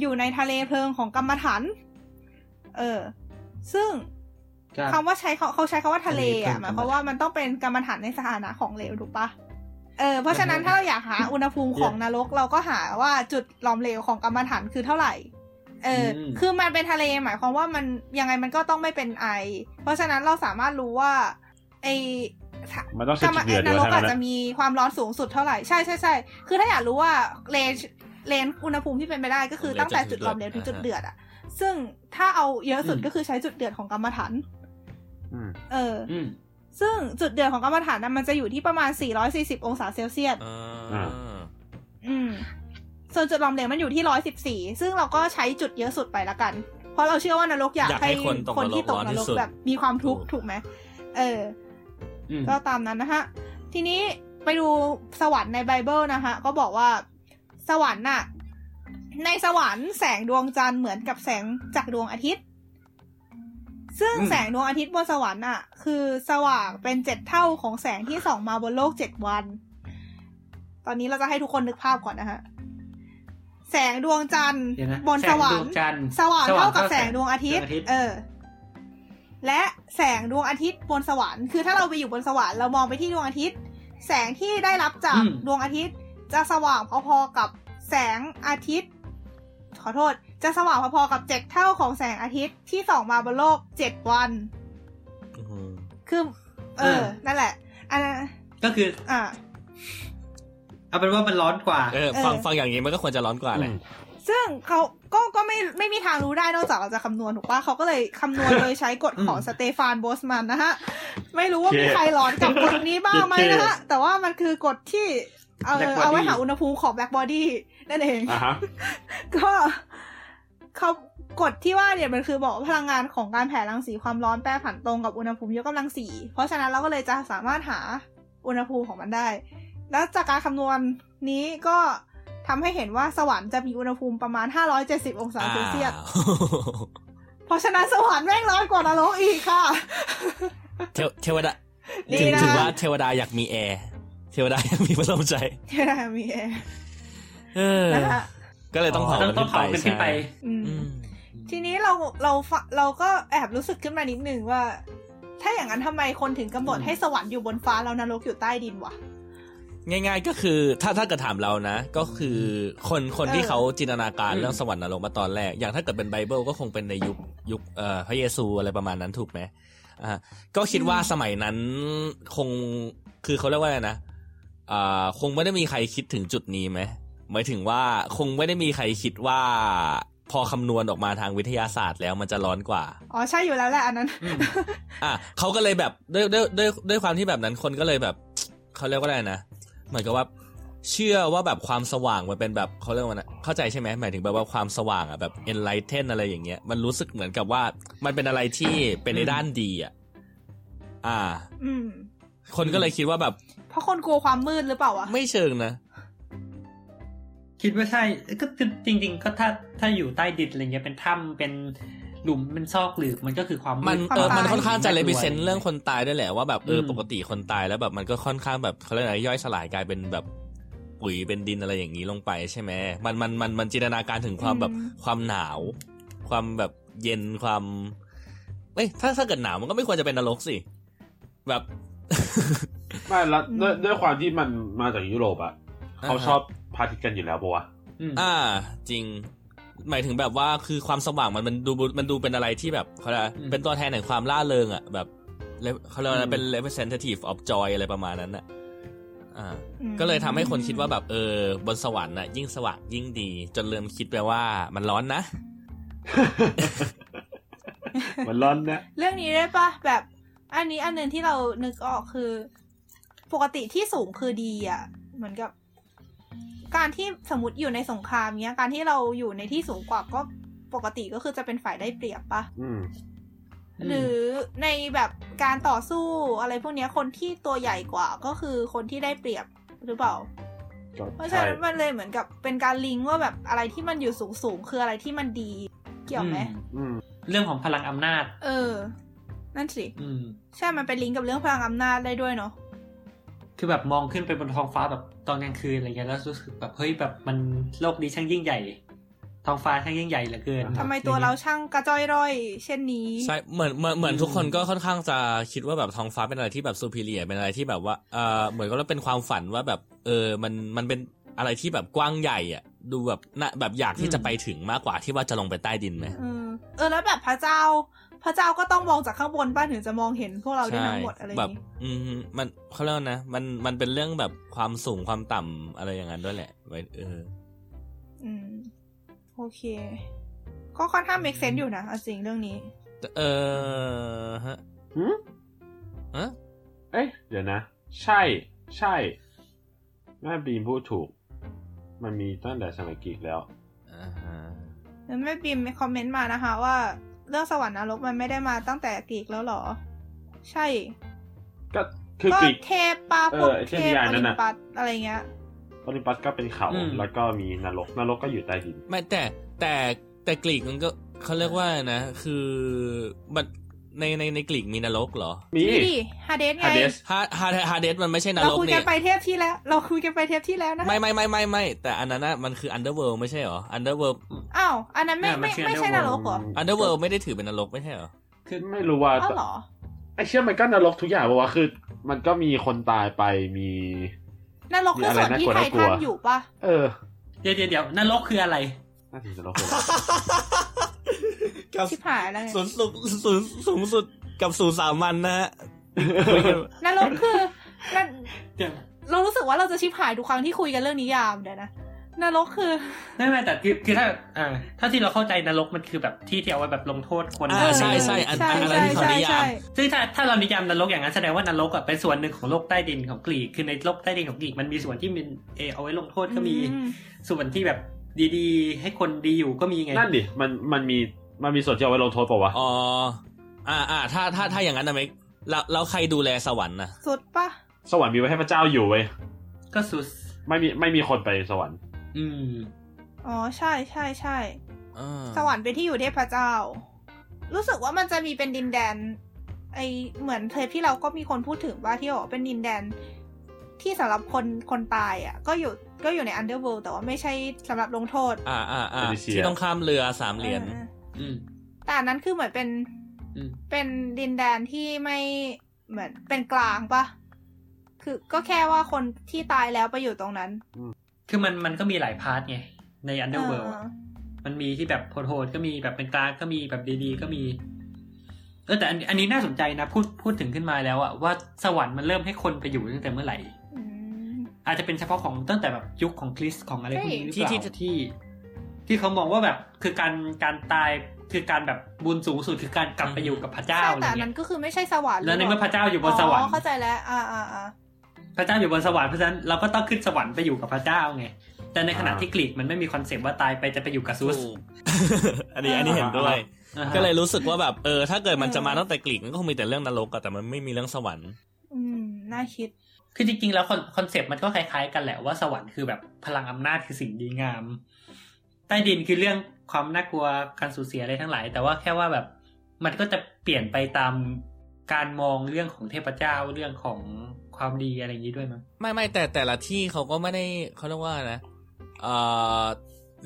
อยู่ในทะเลเพลิงของกำมะถันเออ ซึ่งคำว่าใช้เขาเขาใช้คำว่าทะเลอะหมายความว่ามันต้องเป็นกำมะถันในสถานะของเหลวถูกปะเออเพราะฉะนั้นถ้าเราอยากหาอุณหภูมิของนรกเราก็หาว่าจุดหลอมเหลวของกรรมฐานคือเท่าไหร่ เออ คือมันเป็นทะเลหมายความว่ามันยังไงมันก็ต้องไม่เป็นไอ เพราะฉะนั้นเราสามารถรู้ว่าไอมันต้องกรรมนรกอาจจะมีความร้อนสูงสุดเท่าไหร่ ใช่ใช่ใช่คือถ้าอยากรู้ว่าเลนเลนอุณหภูมิที่เป็นไปได้ก็คือตั้งแต่จุดหลอมเหลวถึงจุดเดือดอะ ซึ่งถ้าเอาเยอะสุดก็คือใช้จุดเดือดของกรรมฐานเออ ซึ่งจุดเดือดของกรรมฐานนั้นมันจะอยู่ที่ประมาณ 440 องศาเซลเซียสอืม ส่วนจุดหลอมเหลวมันอยู่ที่114ซึ่งเราก็ใช้จุดเยอะสุดไปละกัน เพราะเราเชื่อว่านรกอยากให้คนที่ตกนรกแบบมีความทุกข์ถูกไหมเออ ก็ตามนั้นนะฮะ ทีนี้ไปดูสวรรค์ในไบเบิลนะคะก็บอกว่าสวรรค์น่ะ ในสวรรค์แสงดวงจันทร์เหมือนกับแสงจากดวงอาทิตย์ ซึ่งแสงดวงอาทิตย์บนสวรรค์อะ คือสว่างเป็นเจ็ดเท่าของแสงที่ส่องมาบนโลกเจ็ดวัน ตอนนี้เราจะให้ทุกคนนึกภาพก่อนนะฮะ แสงดวงจันทร์บนสวรรค์สว่างเท่ากับแสงดวงอาทิตย์ เออ และแสงดวงอาทิตย์บนสวรรค์คือถ้าเราไปอยู่บนสวรรค์เรามองไปที่ดวงอาทิตย์ แสงที่ได้รับจากดวงอาทิตย์ จะสว่างพอๆกับแสงอาทิตย์ ขอโทษ จะสว่างพอๆกับเจ็ดเท่าของแสงอาทิตย์ที่ส่องมาบนโลกเจ็ดวันคือ เออ นั่นแหละอันนั้นก็คือ อ่า เอาเป็นว่ามันร้อนกว่าเออฟังฟังอย่างนี้มันก็ควรจะร้อนกว่าแหละซึ่งเขาก็ก็ไม่ไม่มีทางรู้ได้นอกจากเราจะคำนวณถูกปะเขาก็เลยคำนวณโดยใช้กฎของสเตฟานโบสมันนะฮะ ไม่รู้ว่ามีใครร้อนกับกฎนี้บ้างไหมนะฮะ แต่ว่ามันคือกฎที่เอาเอาไว้หาอุณหภูมิของแบล็กบอดี้นั่นเองก็เขากฎที่ว่าเนี่ยมันคือบอกพลังงานของการแผ่รังสีความร้อนแปรผันตรงกับอุณหภูมิยกกำลังสี่เพราะฉะนั้นเราก็เลยจะสามารถหาอุณหภูมิของมันได้ แล้วจากการคำนวณนี้ก็ทำให้เห็นว่าสวรรค์จะมีอุณหภูมิประมาณห้าร้อยเจ็ดสิบองศาเซลเซียส เพราะฉะนั้นสวรรค์แม่งร้อนกว่านรกอีกค่ะ เทวดาถึงถือว่าเทวดาอยากมีแอร์ เทวดาอยากมีพัดลมใจ เทวดาอยากมีแอร์นะคะก็เลยต้องเผาต้องเผาขึ้นไป ทีนี้เราเราเราก็แอบรู้สึกขึ้นมานิดนึงว่า ถ้าอย่างนั้นทำไมคนถึงกำหนดให้สวรรค์อยู่บนฟ้าแล้วนรกอยู่ใต้ดินวะ ง่าย ๆ ก็คือถ้าถ้าเกิดถามเรานะ ก็คือคนคนที่เขาจินตนาการเรื่องสวรรค์นรกมาตอนแรก อย่างถ้าเกิดเป็นไบเบิลก็คงเป็นในยุคยุคเอ่อพระเยซูอะไรประมาณนั้นถูกไหมอ่าก็คิดว่าสมัยนั้นคงคือเขาเรียกว่าอะไรนะอ่าคงไม่ได้มีใครคิดถึงจุดนี้ไหมหมายถึงว่าคงไม่ได้มีใครคิดว่าพอคำนวณออกมาทางวิทยาศาสตร์แล้วมันจะร้อนกว่า อ๋อ ใช่อยู่แล้วแหละอันนั้น อะเขาก็เลยแบบด้วยด้วยด้วยด้วยความที่แบบนั้นคนก็เลยแบบเขาเรียกว่าอะไรนะ เหมือนกับว่า เชื่อว่าแบบความสว่างมันเป็นแบบเขาเรียกว่านะเข้าใจใช่ไหมหมายถึงแบบว่าความสว่างอะแบบ enlighten อะไรอย่างเงี้ย มันรู้สึกเหมือนกับว่า มันเป็นอะไรที่เป็นในด้านดีอะอ่า อืม คนก็เลยคิดว่าแบบ เพราะคนกลัวความมืดหรือเปล่าวะไม่เชิงนะคิดว่าใช่ก็จริง ๆ ก็ถ้าถ้าอยู่ใต้ดินอะไรเงี้ยเป็นถ้ำเป็น หลุมเป็นซอกหรือมันก็คือความมันเออมันค่อนข้างจะเลเซนเรื่องคนตายด้วยแหละว่าแบบเออปกติคนตายแล้วแบบมันก็ค่อนข้างแบบเขาเรียกอะไรย่อยสลายกลายเป็นแบบปุ๋ยเป็นดินอะไรอย่างนี้ลงไปใช่ไหมมันมันมันมันจินตนาการถึงความแบบความหนาว ความแบบเย็นความเอ้ยถ้าถ้าเกิดหนาวมันก็ไม่ควรจะเป็นนรกสิแบบไม่แล้วด้วยด้วยความที่มันมาจากยุโรปอะเขาชอบพาทิตกันอยู่แล้วปะวะอ่า จริง หมายถึงแบบว่าคือความสว่างมันมันดูมันดูเป็นอะไรที่แบบเขาเป็นตัวแทนแห่งความล่าเริงอะแบบเขาเรียกว่าเป็น representative of joy อะไรประมาณนั้นอะอ่า ก็เลยทำให้คนคิดว่าแบบเออบนสวรรค์น่ะ ยิ่งสว่างยิ่งดี จนเริ่มคิดไปว่ามันร้อนนะ มันร้อนนะ เรื่องนี้ได้ปะแบบ อันนี้อันหนึ่งที่เรานึกออกคือ ปกติที่สูงคือดีอะ เหมือนกับ การที่สมมติอยู่ในสงครามเนี้ย การที่เราอยู่ในที่สูงกว่าก็ปกติก็คือจะเป็นฝ่ายได้เปรียบปะหรือในแบบการต่อสู้อะไรพวกนี้คนที่ตัวใหญ่กว่าก็คือคนที่ได้เปรียบหรือเปล่า เพราะฉะนั้นมันเลยเหมือนกับเป็นการลิงก์ว่าแบบอะไรที่มันอยู่สูงสูงคืออะไรที่มันดีเกี่ยวไหมเรื่องของพลังอำนาจ เออ นั่นสิใช่มันเป็นลิงก์กับเรื่องพลังอำนาจได้ด้วยเนาะ คือแบบมองขึ้นไปบนท้องฟ้าแบบตอนกลางคืนอะไรเงี้ยแล้วรู้สึกแบบเฮ้ยแบบมันโลกนี้ช่างยิ่งใหญ่ ท้องฟ้าช่างยิ่งใหญ่เหลือเกินทำไมตัวเราช่างกระจ้อยร่อย เช่นนี้ใช่เหมือนเหมือนเหมือนทุกคนก็ค่อนข้างจะคิดว่าแบบท้องฟ้าเป็นอะไรที่แบบซูพิเลียเป็นอะไรที่แบบว่าเออเหมือนก็เป็นความฝันว่าแบบเออมันมันเป็นอะไรที่แบบกว้างใหญ่อะดูแบบน่ะแบบอยากที่จะไปถึงมากกว่าที่ว่าจะลงไปใต้ดินไหมเออแล้วแบบพระเจ้า พระเจ้าก็ต้องมองจากข้างบนบ้านถึงจะมองเห็นพวกเราได้ทั้งหมดอะไรแบบอืมมันเขาเรียกนะมันมันเป็นเรื่องแบบความสูงความต่ำอะไรอย่างนั้นด้วยแหละไว้เออ อืม โอเค ก็ค่อนข้าง make sense อยู่นะจริงเรื่องนี้ เออฮะหืมฮะเอ๊ะเดี๋ยวนะ ใช่ ใช่แม่บีมพูดถูก มันมีตั้งแต่สมัยกรีกแล้วอ่าฮะแล้วแม่บีมคอมเมนต์มานะคะว่า เรื่องสวรรค์นรกมันไม่ได้มาตั้งแต่กรีกแล้วหรอ ใช่ ก็คือกรีกเทปปาพวกเทปอลิมปัสอะไรเงี้ยโอลิมปัสก็เป็นเขาแล้วก็มีนรกนรกก็อยู่ใต้ดิน ไม่แต่แต่แต่กรีกมันก็เขาเรียกว่านะ คือมัน ในในในกรีกมีนรกเหรอ มีฮาเดสไงฮาฮาฮาเดสมันไม่ใช่นรกเนี่ย เราคุยกันไปเทปที่แล้ว เราคุยกันไปเทปที่แล้วนะ ไม่ไม่ไม่ไม่ไม่แต่อันนั้นนะมันคือ underworld ไม่ใช่เหรอ underworldอ้าว อันนั้นไม่ไม่ไม่ใช่นรกเหรอ underworld ไม่ได้ถือเป็นนรกไม่ใช่เหรอ คือไม่รู้ว่าเหรอไอเชื่อมันก็นรกทุกอย่างเพราะว่าคือ มันก็มีคนตายไปมีนรกคือส่วนที่ไททันอยู่ปะเออ เดี๋ยวเดี๋ยวนรกคืออะไร น่าจะนรกชิบหายแล้วสูงสุดสูงสูงสุดกับสูงสามัญนะฮะนรกคือเรารู้สึกว่าเราจะชิบหายทุกครั้งที่คุยกันเรื่องนิยามเดี๋ยวนะนรกคือไม่ไม่แต่คือคือถ้าอ่าถ้าที่เราเข้าใจนรกมันคือแบบที่ที่เอาไว้แบบลงโทษคนอ่าใช่ใช่อันอะไรที่เขานิยามซึ่งถ้าถ้าเรานิยามนรกอย่างนั้นแสดงว่านรกอะเป็นส่วนหนึ่งของโลกใต้ดินของกรีกคือในโลกใต้ดินของกรีกมันมีส่วนที่มันเอเอาไว้ลงโทษก็มีส่วนที่แบบ ดีๆ ให้คนดีอยู่ก็มีไง นั่นดิมันมันมีมันมีส่วนที่เอาไว้ลงโทษป่าวะอ๋ออ่าอ่าถ้าถ้าถ้าอย่างนั้นนะเมกแล้วเราใครดูแลสวรรค์นะสุดปะสวรรค์มีไว้ให้พระเจ้าอยู่เว้ยก็สุดไม่มีไม่มีคนไปสวรรค์ อืมอ๋อใช่ใช่ใช่สวรรค์เป็นที่อยู่เทพเจ้า รู้สึกว่ามันจะมีเป็นดินแดน ไอเหมือนเทปที่เราก็มีคนพูดถึงว่าที่บอกเป็นดินแดน ที่สำหรับคนคนตายอะ ก็อยู่ ก็อยู่ในอันเดอร์เวิลด์แต่ว่าไม่ใช่สำหรับลงโทษ อ่าอ่าอ่าที่ต้องข้ามเรือสามเหรียญแต่อันนั้นคือเหมือนเป็นเป็นดินแดนที่ไม่เหมือนเป็นกลางปะคือก็แค่ว่าคนที่ตายแล้วไปอยู่ตรงนั้น คือมันมันก็มีหลาย part ไง ใน underworld มันมีที่แบบโหดๆก็มีแบบเป็นกลางก็มีแบบดีๆ ก็มี เออแต่อันนี้น่าสนใจนะ พูดพูดถึงขึ้นมาแล้วอะว่าสวรรค์มันเริ่มให้คนไปอยู่ตั้งแต่เมื่อไหร่ อาจจะเป็นเฉพาะของตั้งแต่แบบยุคของคริสต์ของอะไรพวกนี้หรือเปล่าที่ที่ ที่เขามองว่าแบบคือการการตายคือการแบบบุญสูงสุดคือการกลับไปอยู่กับพระเจ้าแต่นั้นก็คือไม่ใช่สวรรค์แล้วในเมื่อพระเจ้าอยู่บนสวรรค์เข้าใจแล้วอ่าอ่าพระเจ้าอยู่บนสวรรค์เพราะฉะนั้นเราก็ต้องขึ้นสวรรค์ไปอยู่กับพระเจ้าไงแต่ในขณะที่กรีกมันไม่มี concept ว่าตายไปจะไปอยู่กับซูสอันนี้อันนี้เห็นด้วยก็เลยรู้สึกว่าแบบเออถ้าเกิดมันจะมาตั้งแต่กรีกมันก็คงมีแต่เรื่องนรกอะแต่มันไม่มีเรื่องสวรรค์ อืมน่าคิด คือจริงๆแล้ว concept มันก็คล้ายๆกันแหละว่าสวรรค์คือแบบพลังอำนาจคือสิ่งดีงาม ใต้ดินคือเรื่องความน่ากลัวการสูญเสียอะไรทั้งหลาย แต่ว่าแค่ว่าแบบมันก็จะเปลี่ยนไปตามการมองเรื่องของเทพเจ้าเรื่องของความดีอะไรอย่างนี้ด้วยมั้งไม่ไม่แต่แต่ละที่เขาก็ไม่ได้เขาเรียกว่านะเออ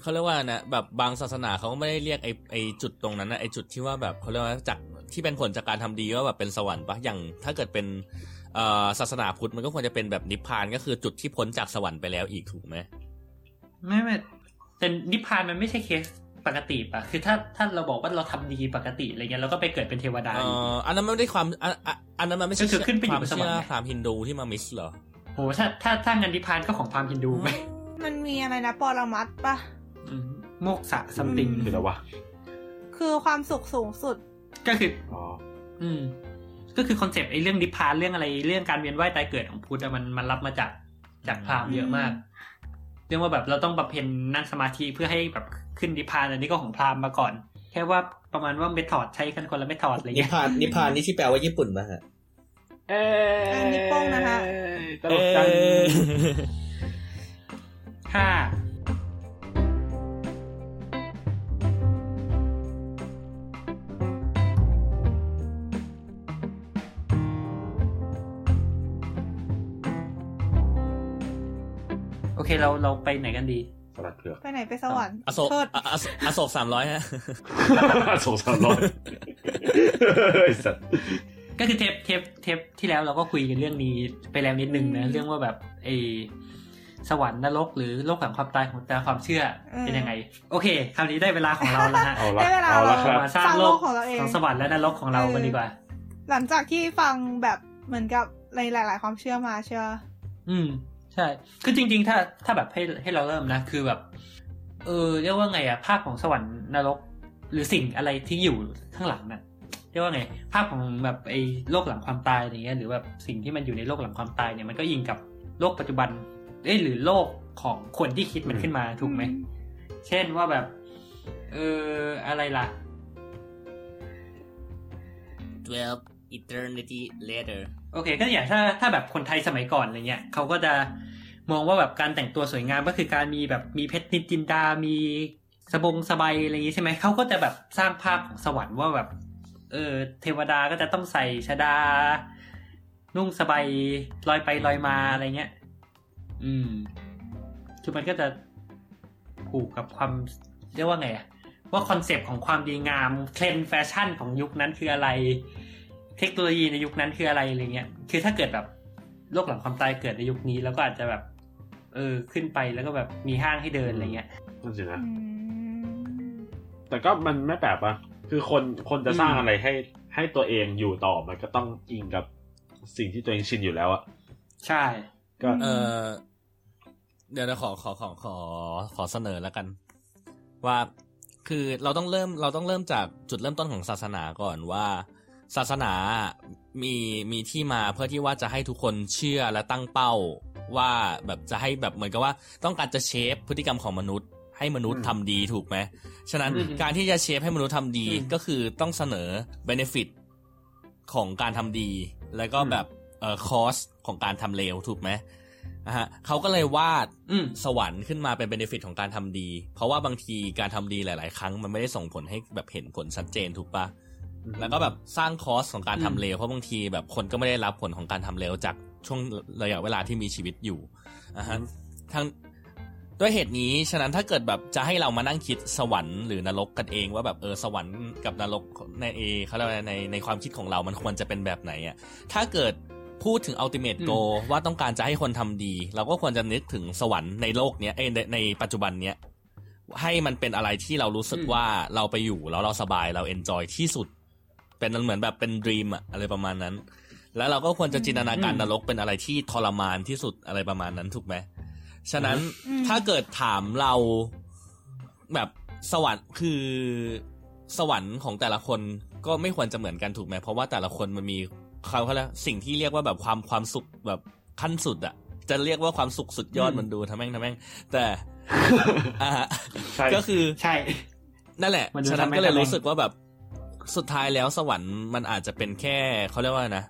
เขาเรียกว่านะแบบบางศาสนาเขาก็ไม่ได้เรียกไอไอจุดตรงนั้นนะไอจุดที่ว่าแบบเขาเรียกว่าจากที่เป็นผลจากการทำดีว่าแบบเป็นสวรรค์ปะอย่างถ้าเกิดเป็น ศาสนาพุทธมันก็ควรจะเป็นแบบนิพพานก็คือจุดที่พ้นจากสวรรค์ไปแล้วอีกถูกไหมไม่ไม่แต่นิพพานมันไม่ใช่เคสปกติปะคือถ้าถ้าเราบอกว่าเราทำดีปกติอะไรเงี้ยเราก็ไปเกิดเป็นเทวดาออันนั้นไม่ได้ความอันนั้นมันไม่ใช่ขึ้นไปอยู่บนสวรรค์พราหมณ์ฮินดูที่มามิสเหรอโหถ้าถ้าถ้างันนิพพานก็ของพราหมณ์ฮินดูไหมมันมีอะไรนะปรมัตปะโมกษะซัมติงคืออะไรวะคือความสุขสูงสุด ก็คืออ๋ออืม ก็คือคอนเซปต์ไอ้เรื่องนิพพานเรื่องอะไรเรื่องการเวียนว่ายตายเกิดของพุทธมันมันรับมาจากจากพราหมณ์เยอะมาก เรื่องว่าแบบเราต้องบำเพ็ญนั่งสมาธิเพื่อให้แบบขึ้นนิพพานอันนี้ก็ของพราหมณ์มาก่อน แค่ว่าประมาณว่าเมทอดใช้กันคนละเมทอดอะไรเงี้ยนิพพานนิพพานนี่ที่แปลว่าญี่ปุ่นป่ะฮะเออนิปโป้งนะคะตลกจังค่ะ เคเราเราไปไหนกันดีสลัดเผือกไปไหนไปสวรรค์อโศกอโศกสามร้อยฮะอโศกสามร้อยก็คือเทปเทปเทปที่แล้วเราก็คุยกันเรื่องนี้ไปแล้วนิดนึงนะเรื่องว่าแบบไอสวรรค์นรกหรือโลกหลังความตายของแต่ความเชื่อเป็นยังไง โอเคคราวนี้ได้เวลาของเราแล้วฮะได้เวลาเรามาสร้างโลกของสวรรค์และนรกของเรากันดีกว่า หลังจากที่ฟังแบบเหมือนกับในหลาย ๆ ความเชื่อมาเชื่อ อืม ใช่ คือจริง ๆ ถ้าถ้าแบบให้ให้เราเริ่มนะ คือแบบ เออเรียกว่าไงอะภาพของสวรรค์นรก หรือสิ่งอะไรที่อยู่ข้างหลังน่ะเรียกว่าไง ภาพของแบบไอ้โลกหลังความตายอย่างเงี้ย หรือแบบสิ่งที่มันอยู่ในโลกหลังความตายเนี่ยมันก็ยิงกับโลกปัจจุบันเอ้หรือโลกของคนที่คิดมันขึ้นมาถูกไหม เช่นว่าแบบ เอออะไรล่ะ twelve eternity later โอเค ก็อย่างถ้าถ้าแบบคนไทยสมัยก่อนอะไรเงี้ยเขาก็จะมองว่าแบบการแต่งตัวสวยงามก็คือการมีแบบมีเพชรนินจินดา มีสบงสบายอะไรอย่างนี้ใช่ไหมเขาก็จะแบบสร้างภาพของสวรรค์ว่าแบบเออเทวดาก็จะต้องใส่ชดา นุ่งสบายลอยไปลอยมาอะไรเงี้ย อืม คือมันก็จะผูกกับความเรียกว่าไงอะว่า concept ของความดีงามเทรนแฟชั่นของยุคนั้นคืออะไร เทคโนโลยีในยุคนั้นคืออะไรอะไรเงี้ย คือถ้าเกิดแบบโลกหลังความตายเกิดในยุคนี้ แล้วก็อาจจะแบบ เออขึ้นไปแล้วก็แบบมีห้างให้เดินอะไรเงี้ยนั่นสินะแต่ก็มันไม่แปลกปะคือคนคนจะสร้างอะไรให้ให้ตัวเองอยู่ต่อมันก็ต้องอิงกับสิ่งที่ตัวเองชินอยู่แล้วอะใช่ ก็เออเดี๋ยวเราขอขอขอขอขอเสนอแล้วกัน ว่าคือเราต้องเริ่มเราต้องเริ่มจากจุดเริ่มต้นของศาสนาก่อนว่า ศาสนามีมีที่มาเพื่อที่ว่าจะให้ทุกคนเชื่อและตั้งเป้า ว่าแบบจะให้แบบเหมือนกับว่า ต้องการจะเชฟพฤติกรรมของมนุษย์ ให้มนุษย์ทำดีถูกไหมฉะนั้นการที่จะเชฟให้มนุษย์ทำดีก็คือต้องเสนอเบนฟิตของการทำดี แล้วก็แบบเอ่อคอสของการทำเลวถูกไหมนะฮะเขาก็เลยวาดสวรรค์ขึ้นมาเป็นเบนฟิตของการทำดี เพราะว่าบางทีการทำดีหลาย ๆ ครั้งมันไม่ได้ส่งผลให้แบบเห็นผลชัดเจนถูกปะ แล้วก็แบบสร้างคอสของการทำเลวเพราะบางทีแบบคนก็ไม่ได้รับผลของการทำเลวจากช่วงระยะเวลาที่มีชีวิตอยู่นะฮะทั้งด้วยเหตุนี้ฉะนั้นถ้าเกิดแบบจะให้เรามานั่งคิดสวรรค์หรือนรกกันเองว่าแบบเออสวรรค์กับนรกในเอเขาเรียกว่าในในความคิดของเรามันควรจะเป็นแบบไหนอะถ้าเกิดพูดถึง ultimate goal ว่าต้องการจะให้คนทำดี เราก็ควรจะนึกถึงสวรรค์ในโลกเนี้ยในในปัจจุบันเนี้ยให้มันเป็นอะไรที่เรารู้สึกว่าเราไปอยู่แล้วเราสบายเรา enjoy ที่สุด เป็นเหมือนแบบเป็น dream อะอะไรประมาณนั้น แล้วเราก็ควรจะจินตนาการนรกเป็นอะไรที่ทรมานที่สุดอะไรประมาณนั้นถูกไหมฉะนั้นถ้าเกิดถามเราแบบสวรรค์คือสวรรค์ของแต่ละคนก็ไม่ควรจะเหมือนกันถูกไหมเพราะว่าแต่ละคนมันมีเขาเขาเรียกสิ่งที่เรียกว่าแบบความความสุขแบบขั้นสุดอะจะเรียกว่าความสุขสุดยอดมันดูทำแม่งทำแม่ง แต่อ่าก็คือใช่นั่นแหละฉะนั้นก็เลยรู้สึกว่าแบบ สุดท้ายแล้วสวรรค์มันอาจจะเป็นแค่เขาเรียกว่านะ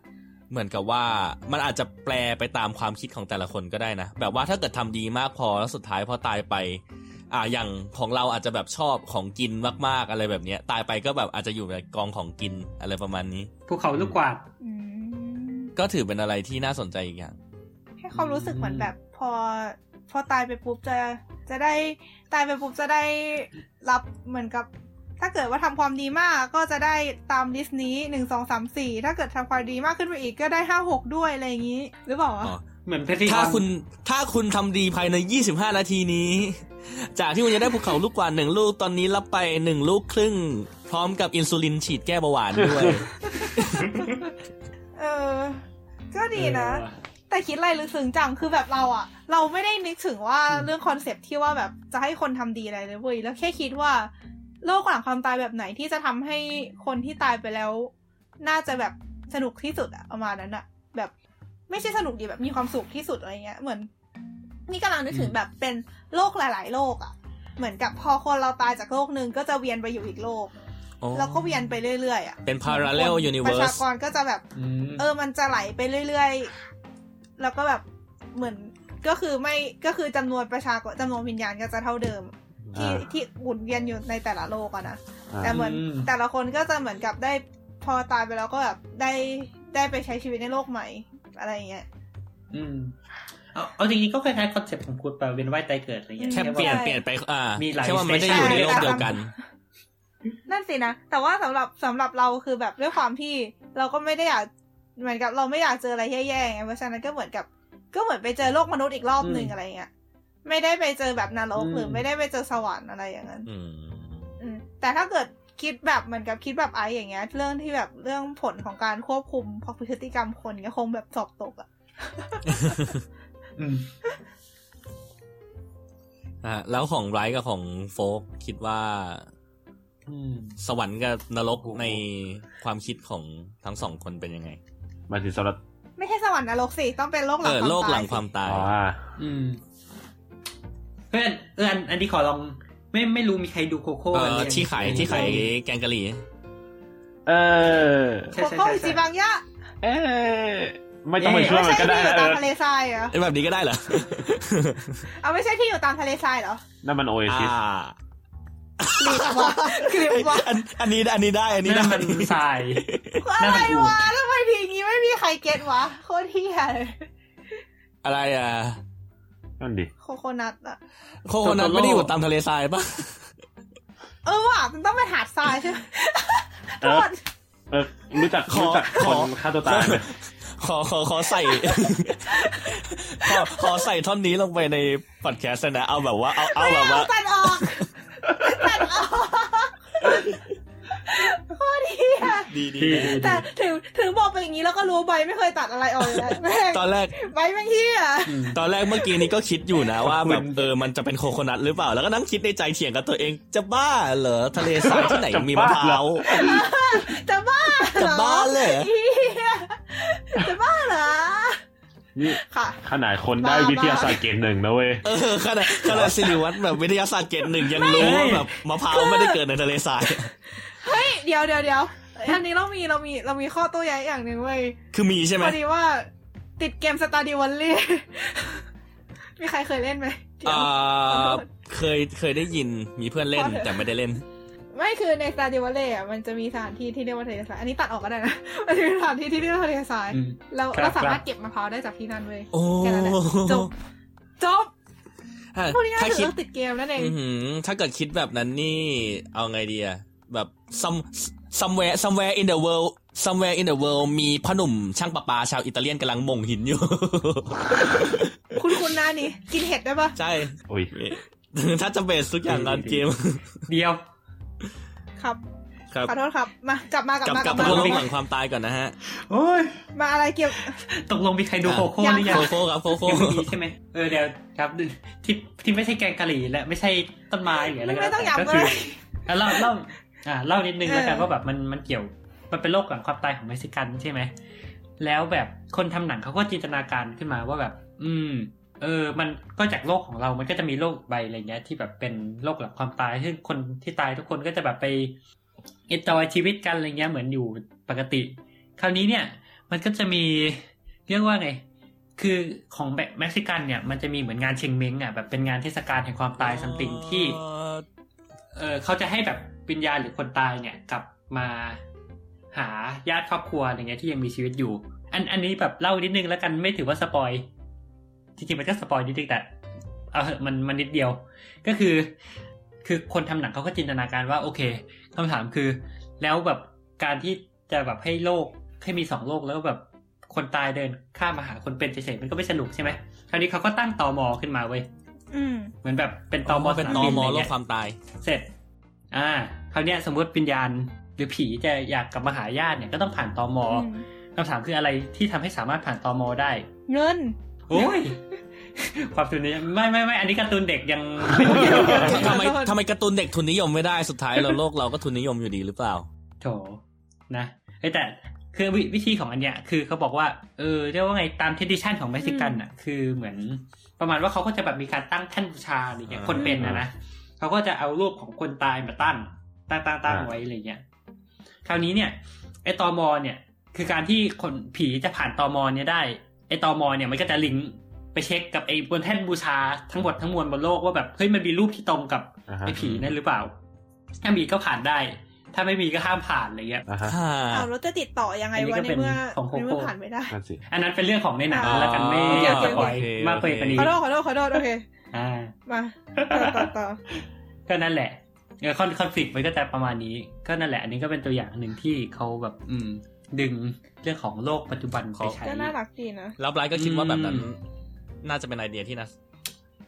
เหมือนกับว่ามันอาจจะแปลไปตามความคิดของแต่ละคนก็ได้นะ แบบว่าถ้าเกิดทำดีมากพอแล้วสุดท้ายพอตายไป อ่าอย่างของเราอาจจะแบบชอบของกินมากๆอะไรแบบเนี้ย ตายไปก็แบบอาจจะอยู่ในกองของกินอะไรประมาณนี้ภูเขาลูกกวาดก็ถือเป็นอะไรที่น่าสนใจอีกอย่างให้ความรู้สึกเหมือนแบบพอพอตายไปปุ๊บจะจะได้ตายไปปุ๊บจะได้รับเหมือนกับ ถ้าเกิดว่าทำความดีมากก็จะได้ตามลิสต์นี้หนึ่งสองสามสี่ถ้าเกิดทำความดีมากขึ้นไปอีกก็ได้ห้าหกด้วยอะไรอย่างนี้ หรือเปล่าเหมือนถ้าคุณถ้าคุณทำดีภายในยี่สิบห้านาทีนี้ จากที่คุณจะได้ภูเขาลูกกว่าหนึ่งลูกตอนนี้รับไปหนึ่งลูกครึ่ง พร้อมกับอินซูลินฉีดแก้เบาหวานด้วย เออ ก็ดีนะ แต่คิดอะไรลึกซึ้งจังคือแบบเราอะเราไม่ได้นึกถึงว่าเรื่องคอนเซปที่ว่าแบบจะให้คนทำดีอะไรเลยเว้ยแล้วแค่คิดว่า โลกหลังความตายแบบไหนที่จะทำให้คนที่ตายไปแล้ว น่าจะแบบสนุกที่สุดอะประมาณนั้นอะแบบไม่ใช่สนุกดีแบบมีความสุขที่สุดอะไรเงี้ย เหมือน นี่กำลังนึกถึงแบบเป็นโลกหลาย ๆ โลกอะเหมือนกับพอคนเราตายจากโลกหนึ่งก็จะเวียนไปอยู่อีกโลกแล้วก็เวียนไปเรื่อยๆอะเป็น parallel universe ประชากรก็จะแบบเออมันจะไหลไปเรื่อยๆ แล้วก็แบบเหมือนก็คือไม่ก็คือจำนวนประชากรจำนวนวิญญาณก็จะเท่าเดิม ที่ที่หมุนเวียนอยู่ในแต่ละโลกอะนะแต่เหมือนแต่ละคนก็จะเหมือนกับได้พอตายไปแล้วก็แบบได้ได้ไปใช้ชีวิตในโลกใหม่อะไรเงี้ยอืมเอาเอาจริงๆก็คล้ายๆ concept ของคุณไปเวียนว่ายตายเกิดอะไรเงี้ยแค่เปลี่ยนเปลี่ยนไปอ่ามีหลายแค่ว่าไม่ได้อยู่ในโลกเดียวกัน นั่นสินะแต่ว่าสำหรับสำหรับเราคือแบบด้วยความที่เราก็ไม่ได้อยากเหมือนกับเราไม่อยากเจออะไรแย่ๆไงเพราะฉะนั้นก็เหมือนกับ ก็เหมือนไปเจอโลกมนุษย์อีกรอบหนึ่งอะไรเงี้ย ไม่ได้ไปเจอแบบนรกหรือไม่ได้ไปเจอสวรรค์อะไรอย่างนั้นอืมแต่ถ้าเกิดคิดแบบเหมือนกับคิดแบบไออย่างเงี้ย เรื่องที่แบบเรื่องผลของการควบคุมพฤติกรรมคนก็คงแบบสอบตกอะอ่าแล้วของไรกับของโฟกคิดว่าสวรรค์กับนรกในความคิดของทั้งสองคนเป็นยังไงมาถึงสำหรับ ไม่ใช่สวรรค์นรกสิ ต้องเป็นโลกหลังความตายโลกหลังความตายอืม เพื่อนเอออันนี้ขอลอง ไม่ไม่รู้มีใครดูโคโค่ที่ขายที่ขายแกงกะหรี่เออโคโค่จิบังยะเออไม่ต้องไปช่วยมันก็ได้เออตามทะเลทรายเหรอแบบนี้ก็ได้เหรอเอาไม่ใช่ที่อยู่ตามทะเลทรายเหรอนั่นมันโอเอซิสคลิปว่ะคลิปว่ะอันนี้อันนี้ได้ อันนี้ได้มันทรายอะไรวะทำไมทีงี้ไม่มีใครเก็ตวะโคตรเที่ยเลยอะไรอะ นั่นดิ โคโคนัทอะโคโคนัทไม่ได้อยู่ตามทะเลทรายปะเออว่ะมันต้องไปหาดทรายใช่ไหมโทษเออรู้จักรู้จักคนฆ่าตัวตายไหมขอขอขอใส่ ขอขอใส่ท่อนนี้ลงไปในพอดแคสต์นะ เอาแบบว่า เอาเอาแบบว่าตัดออกตัดออก โคตรดีอะดีดีแต่ถึงถึงบอกไปอย่างนี้แล้วก็รู้ใบไม่เคยตัดอะไรออกเลยตอนแรกใบแม่งที่อะตอนแรกเมื่อกี้นี้ก็คิดอยู่นะว่าแบบเออมันจะเป็นโคโคนัทหรือเปล่า แล้วก็นั่งคิดในใจเถียงกับตัวเอง จะบ้าเหรอทะเลทรายที่ไหนมีมะพร้าวจะบ้าจะบ้าเลยจะบ้าเหรอนี่ขนาดคนได้วิทยาศาสตร์เกรดหนึ่งนะเว้ยเออขนาดขนาดสิริวัตรแบบวิทยาศาสตร์เกรดหนึ่งยังรู้ว่าแบบมะพร้าวไม่ได้เกิดในทะเลทราย เฮ้ยเดี๋ยวเดี๋ยวเดี๋ยวอันนี้เรามีเรามีเรามีข้อโต้แย้งอย่างหนึ่งเว้ยคือมีใช่ไหมพอดีว่า ติดเกม Stardew Valley มีใครเคยเล่นไหมอ่าเคยเคยได้ยินมีเพื่อนเล่นแต่ไม่ได้เล่น ไม่คือใน Stardew Valley อะมันจะมีสถานที่ที่เรียกว่าทะเลทรายอันนี้ตัดออกก็ได้นะมันจะมีสถานที่ที่เรียกว่าทะเลทรายเราเราสามารถเก็บมะพร้าวได้จากที่นั่นเว้ยแค่นั้นจบจบถ้าคิดติดเกมนั่นเองถ้าเกิดคิดแบบนั้นนี่เอาไงดีอะแบบ some somewhere somewhere in the world somewhere in the world มีพ่อหนุ่มช่างประปาชาวอิตาเลียนกำลังมงหินอยู่ คุณคุณนานี่ กินเห็ดได้ปะใช่โอ้ยถ้าจะเบสทุกอย่างงานเกม เดียว ครับขอโทษครับ มากลับมากลับมากลับมาหลังความตายก่อนนะฮะโอ้ยมาอะไรเกี่ยวตกลงมีใครดูโคโค่หรือยังโคโค่ครับโคโค่ใช่ไหมเออเดี๋ยวครับที่ที่ไม่ใช่แกงกะหรี่และไม่ใช่ต้นไม้หรืออะไรก็แต่ก็คือเล่าเล่า อ่าเล่านิดนึงแล้วกันว่าแบบมันมันเกี่ยวมันเป็นโรคหลังความตายของเม็กซิกันใช่ไหมแล้วแบบคนทำหนังเขาก็จินตนาการขึ้นมาว่าแบบ อืม เออ มันก็จากโลกของเรา มันก็จะมีโรคใบอะไรเงี้ย ที่แบบเป็นโลกหลังความตายซึ่งคนที่ตายทุกคนก็จะแบบไป enjoy ชีวิตกันอะไรเงี้ยเหมือนอยู่ปกติ คราวนี้เนี่ย มันก็จะมีเรียกว่าไง คือของแบบเม็กซิกันเนี่ย มันจะมีเหมือนงานเชงเม้งอะแบบเป็นงานเทศกาลแห่งความตาย something ที่ เออเขาจะให้แบบ วิญญาณหรือคนตายเนี่ยกลับมาหาญาติครอบครัวอะไรเงี้ยที่ยังมีชีวิตอยู่ อันอันนี้แบบเล่านิดนึงแล้วกันไม่ถือว่า spoilจริงๆมันก็สปอยนิดนึงแต่เอาเหอะมันมันนิดเดียว ก็คือ คือคนทำหนังเขาก็จินตนาการว่าโอเคคำถามคือ แล้วแบบการที่จะแบบให้โลกให้มีสองโลกแล้วแบบคนตายเดินข้ามมาหาคนเป็นเฉยๆมันก็ไม่สนุกใช่ไหมคราวนี้เขาก็ตั้งตอมอขึ้นมาเว้ยเหมือนแบบเป็นตอมอเป็นตอมอโลกความตาย เสร็จ อ่าคราวนี้สมมติวิญญาณหรือผีจะอยากกลับมาหาญาติเนี่ยก็ต้องผ่านตอมอคำถามคืออะไรที่ทำให้สามารถผ่านตอมอได้ เงิน โอ้ยความทุนนี้ไม่ไม่ไม่อันนี้การ์ตูนเด็กยังทำไมทำไมการ์ตูนเด็กทุนนิยมไม่ได้สุดท้ายเราโลกเราก็ทุนนิยมอยู่ดีหรือเปล่าโถนะแต่คือวิธีของอันเนี้ยคือเขาบอกว่าเออเรียกว่าไงตามเทดิชันของเม็กซิกันอะ คือเหมือนประมาณว่าเขาก็จะแบบมีการตั้งแท่นบูชาอะไรเงี้ยคนเป็นนะนะ เขาก็จะเอารูปของคนตายมาตั้งตั้งตั้งตั้งไว้อะไรเงี้ยคราวนี้เนี่ยไอตอมอเนี่ยคือการที่คนผีจะผ่านตอมอเนี่ยได้ไอตอมอเนี่ยมันก็จะลิงก์ไปเช็คกับไอ้บนแท่นบูชาทั้งหมดทั้งมวลบนโลกว่าแบบเฮ้ยมันมีรูปที่ตรงกับไอ้ผีนั่นหรือเปล่า ถ้ามีก็ผ่านได้ ถ้าไม่มีก็ห้ามผ่านอะไรเงี้ยเอาแล้วจะติดต่อยังไงวะในเมื่อในเมื่อผ่านไม่ได้ อันนั้นเป็นเรื่องของในหนังแล้วกันไม่อยากจะปล่อยมากไปกว่านี้ขอโทษขอโทษขอโทษโอเคอ่ามาต่อต่อ ก็นั่นแหละเออคอนคอนฟ lict มันก็จะประมาณนี้ ก็นั่นแหละ อันนี้ก็เป็นตัวอย่างหนึ่งที่เขาแบบ อืม ดึงเรื่องของโลกปัจจุบันไปใช้ก็น่ารักดีนะแล้วไบรท์ก็คิดว่าแบบนั้น น่าจะเป็นไอเดียที่นะ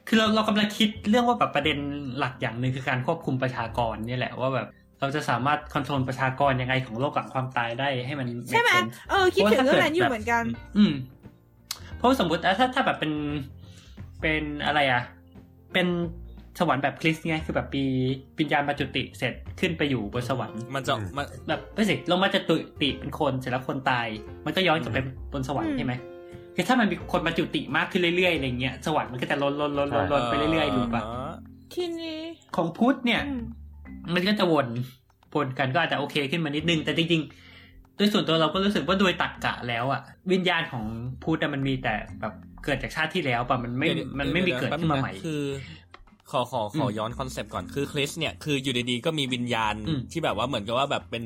คือเราเรากำลังคิดเรื่องว่าแบบประเด็นหลักอย่างหนึ่งคือการควบคุมประชากรนี่แหละว่าแบบเราจะสามารถคอนโทรลประชากรยังไงของโลกหลังความตายได้ให้มันใช่ไหมเออคิดถึงเรื่องนั้นอยู่เหมือนกัน อืม เพราะสมมติถ้าถ้าแบบเป็นเป็นอะไรอะ เป็น สวรรค์แบบคริสไงคือแบบปีปิญญาณมาจุติเสร็จขึ้นไปอยู่บนสวรรค์มันจะแบบไม่สิลงมาจะตุติเป็นคนเสร็จแล้วคนตาย มันก็ย้อนกลับไปบนสวรรค์ใช่ไหมคือถ้ามันมีคนมาจุติมากขึ้นเรื่อยๆอะไรเงี้ยสวรรค์มันก็จะลดลดลดลดลดไปเรื่อยๆดูปะทีนี้ของพุทธเนี่ย มันก็จะวนวนกันก็อาจจะโอเคขึ้นมานิดนึงแต่จริงๆโดยส่วนตัวเราก็รู้สึกว่าโดยตรรกะแล้วอะวิญญาณของพุทธมันมีแต่แบบเกิดจากชาติที่แล้วปะมันไม่มันไม่มีเกิดขึ้นมาใหม่คือ ขอขอขอย้อน concept ก่อนคือคริสต์เนี่ยคืออยู่ดีๆก็มีวิญญาณที่แบบว่าเหมือนกับว่าแบบเป็น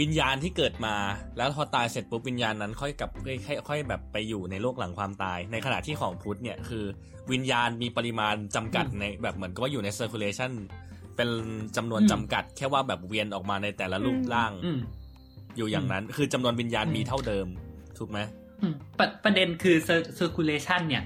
วิญญาณที่เกิดมา แล้วพอตายเสร็จปุ๊บวิญญาณนั้นค่อยกลับค่อยค่อยแบบไปอยู่ในโลกหลังความตาย ในขณะที่ของพุทธเนี่ยคือวิญญาณมีปริมาณจำกัดในแบบเหมือนกับว่าอยู่ใน circulationเป็นจำนวนจำกัด แค่ว่าแบบเวียนออกมาในแต่ละรูปร่าง อยู่อย่างนั้น คือจำนวนวิญญาณมีเท่าเดิม ถูกไหมประประเด็นคือ circulation เนี่ย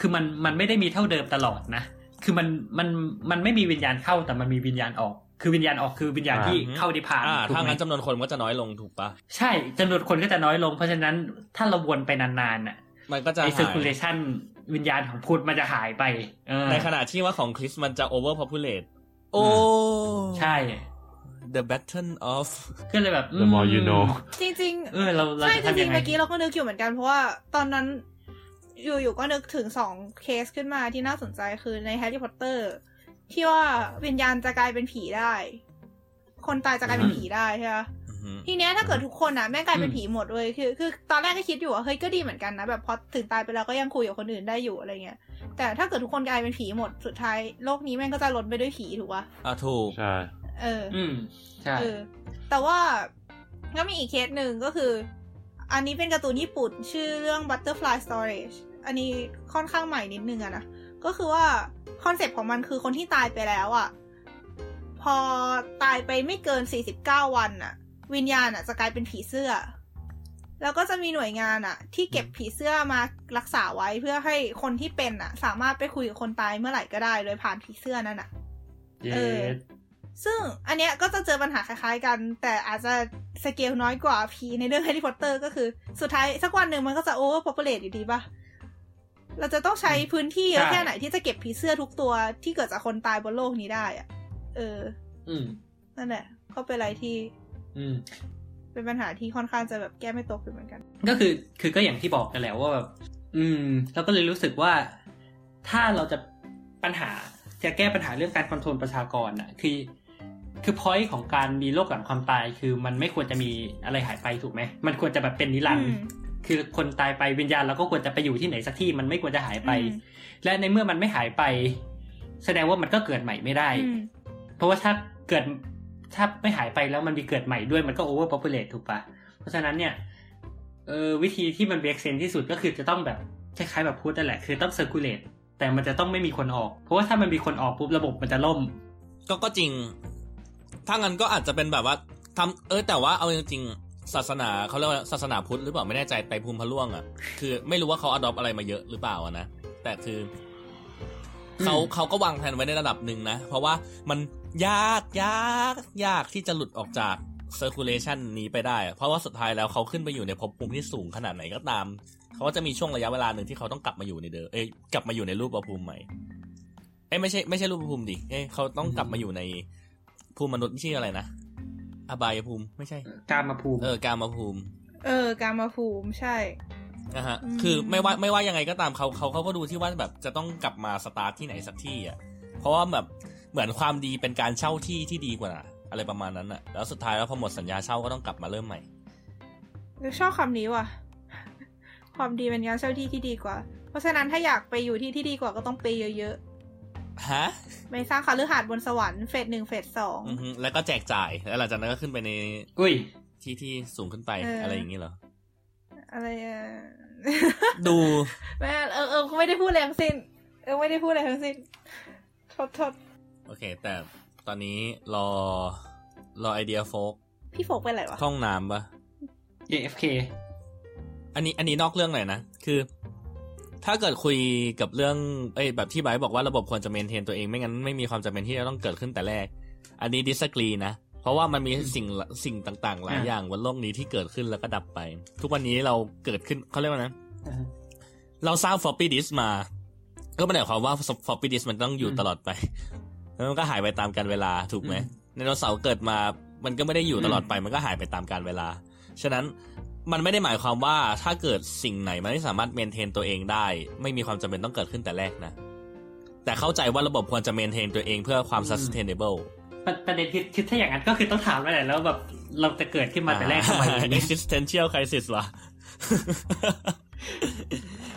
คือมันมันไม่ได้มีเท่าเดิมตลอดนะ คือมันมันมันไม่มีวิญญาณเข้าแต่มันมีวิญญาณออก คือวิญญาณออกคือวิญญาณที่เข้านิพพานถ้างั้นจำนวนคนก็จะน้อยลงถูกปะใช่จำนวนคนก็จะน้อยลง เพราะฉะนั้นถ้าเราวนไปนานๆน่ะ มันก็จะไอ circulationวิญญาณของพุทธมันจะหายไปในขณะที่ว่าของคริสต์มันจะ overpopulate โอ้ใช่ The Battle of ก็เลยแบบ The more you know จริงๆเออเราใช่จริงๆเมื่อกี้เราก็นึกอยู่เหมือนกันเพราะว่าตอนนั้น อยู่ๆก็นึกถึงสองเคสขึ้นมาที่น่าสนใจคือในแฮร์รี่พอตเตอร์ที่ว่าวิญญาณจะกลายเป็นผีได้ คนตายจะกลายเป็นผีได้ใช่ไหมทีเนี้ยถ้าเกิดทุกคนอะแม่งกลายเป็นผีหมดเลยคือคือตอนแรกก็คิดอยู่ว่าเฮ้ยก็ดีเหมือนกันนะแบบพอถึงตายไปแล้วก็ยังคุยกับคนอื่นได้อยู่อะไรเงี้ยแต่ถ้าเกิดทุกคนกลายเป็นผีหมดสุดท้ายโลกนี้แม่งก็จะล้นไปด้วยผีถูกปะอะถูกใช่เออ อืมใช่เออแต่ว่าก็มีอีกเคสหนึ่งก็คือ อันนี้เป็นการ์ตูนญี่ปุ่น ชื่อเรื่อง Butterfly Storage อันนี้ค่อนข้างใหม่นิดนึงอะนะ ก็คือว่าคอนเซปต์ของมันคือคนที่ตายไปแล้วอะพอตายไปไม่เกิน 49 วันอะวิญญาณอะจะกลายเป็นผีเสื้อ แล้วก็จะมีหน่วยงานอะที่เก็บผีเสื้อมารักษาไว้เพื่อให้คนที่เป็นอะสามารถไปคุยกับคนตายเมื่อไหร่ก็ได้โดยผ่านผีเสื้อนั่นอะเออซึ่งอันเนี้ยก็จะเจอปัญหาคล้ายๆกัน แต่อาจจะสเกลน้อยกว่าผีในเรื่องแฮร์รี่พอตเตอร์ก็คือ สุดท้ายสักวันหนึ่งมันก็จะ overpopulate อยู่ดีปะ เราจะต้องใช้พื้นที่เยอะแค่ไหนที่จะเก็บผีเสื้อทุกตัวที่เกิดจากคนตายบนโลกนี้ได้อะเออ อืม นั่นแหละ ก็เป็นอะไรที่ อืม เป็นปัญหาที่ค่อนข้างจะแบบแก้ไม่ตกเหมือนกัน ก็คือ คือก็อย่างที่บอกกันแล้วว่าแบบ อืม เราก็เลยรู้สึกว่า ถ้าเราจะปัญหา จะแก้ปัญหาเรื่องการ control ประชากรอะ คือ คือ point ของการมีโลกหลังความตาย คือมันไม่ควรจะมีอะไรหายไปถูกไหม มันควรจะแบบเป็นนิรันดร์ คือคนตายไปวิญญาณเราก็ควรจะไปอยู่ที่ไหนสักที่มันไม่ควรจะหายไป และในเมื่อมันไม่หายไป แสดงว่ามันก็เกิดใหม่ไม่ได้ เพราะว่าถ้าเกิดถ้าไม่หายไปแล้วมันมีเกิดใหม่ด้วยมันก็โอเวอร์พอ p ูเลตถูกปะเพราะฉะนั้นเนี่ยเออวิธีที่มัน make sense ที่สุดก็คือจะต้องแบบคล้ายๆแบบพูดนั่นแหละคือต้อง circulateแต่มันจะต้องไม่มีคนออก เพราะว่าถ้ามันมีคนออกปุ๊บระบบมันจะล่ม ก็ก็จริง ถ้างั้นก็อาจจะเป็นแบบว่าทำเออแต่ว่าเอาจริง ศาสนาเขาเรียกว่าศาสนาพุทธหรือเปล่าไม่แน่ใจไตรภูมิพระร่วงอะคือไม่รู้ว่าเขา adopt อะไรมาเยอะหรือเปล่านะแต่คือเขาเขาก็วางแผนไว้ในระดับหนึ่งนะ เพราะว่ามันยากยากยากที่จะหลุดออกจากเซอร์คูลเลชันนี้ไปได้ เพราะว่าสุดท้ายแล้วเขาขึ้นไปอยู่ในภพภูมิที่สูงขนาดไหนก็ตาม เขาก็จะมีช่วงระยะเวลาหนึ่งที่เขาต้องกลับมาอยู่ในเดิมเอ้ยกลับมาอยู่ในรูปภูมิใหม่เอ้ไม่ใช่ไม่ใช่รูปภูมิดิเอ้เขาต้องกลับมาอยู่ในภูมิมนุษย์ไม่ใช่อะไรนะ อบายภูมิไม่ใช่กามาภูมิ เออกามาภูมิ เออกามาภูมิใช่นะฮะคือไม่ว่าไม่ว่ายังไงก็ตามเขาเขาเขาก็ดูที่ว่าแบบจะต้องกลับมาสตาร์ทที่ไหนสักที่อะเพราะว่าแบบเหมือนความดีเป็นการเช่าที่ที่ดีกว่าอะไรประมาณนั้นอะ แล้วสุดท้ายแล้วพอหมดสัญญาเช่าก็ต้องกลับมาเริ่มใหม่ชอบคำนี้ว่ะ ความดีเป็นการเช่าที่ที่ดีกว่า เพราะฉะนั้นถ้าอยากไปอยู่ที่ที่ดีกว่าก็ต้องไปเยอะ ฮะไม่สร้างคาลือหาดบนสวรรค์เฟสหนึ่งเฟสสองแล้วก็แจกจ่ายแล้วหลังจากนั้นก็ขึ้นไปในอุ้ยที่ที่สูงขึ้นไปอะไรอย่างนี้เหรอ อะไรอะดูแม่เออเออไม่ได้พูดอะไรทั้งสิ้น เออไม่ได้พูดอะไรทั้งสิ้นโทษโทษโอเค แต่ตอนนี้รอรอไอเดียโฟกพี่โฟกไปไหนวะห้องน้ำปะ AFK อันนี้อันนี้นอกเรื่องหน่อยนะ คือ ถ้าเกิดคุยกับเรื่องเอ้แบบที่ไบบอกว่าระบบควรจะเมนเทนตัวเองไม่งั้นไม่มีความจำเป็นที่จะต้องเกิดขึ้นแต่แรก อันนี้ disagree นะ เพราะว่ามันมีสิ่งสิ่งต่างๆ หลายอย่างบนโลกนี้ที่เกิดขึ้นแล้วก็ดับไป ทุกวันนี้เราเกิดขึ้นเขาเรียกว่านะเราสร้าง floppy disk มา ก็ไม่ได้ความว่า floppy disk มันต้องอยู่ตลอดไป แล้วมันก็หายไปตามกาลเวลาถูกไหมไดโนเสาร์เกิดมา มันก็ไม่ได้อยู่ตลอดไป มันก็หายไปตามกาลเวลา ฉะนั้น มันไม่ได้หมายความว่าถ้าเกิดสิ่งไหนมันไม่สามารถ maintain ตัวเองได้ ไม่มีความจำเป็นต้องเกิดขึ้นแต่แรกนะ แต่เข้าใจว่าระบบควรจะเมนเทนตัวเองเพื่อความ sustainable ประเด็นคิดถ้าอย่างนั้นก็คือต้องถามแล้วแหละแล้วแบบเราจะเกิดขึ้นมาแต่แรกทำไม existential crisis วะ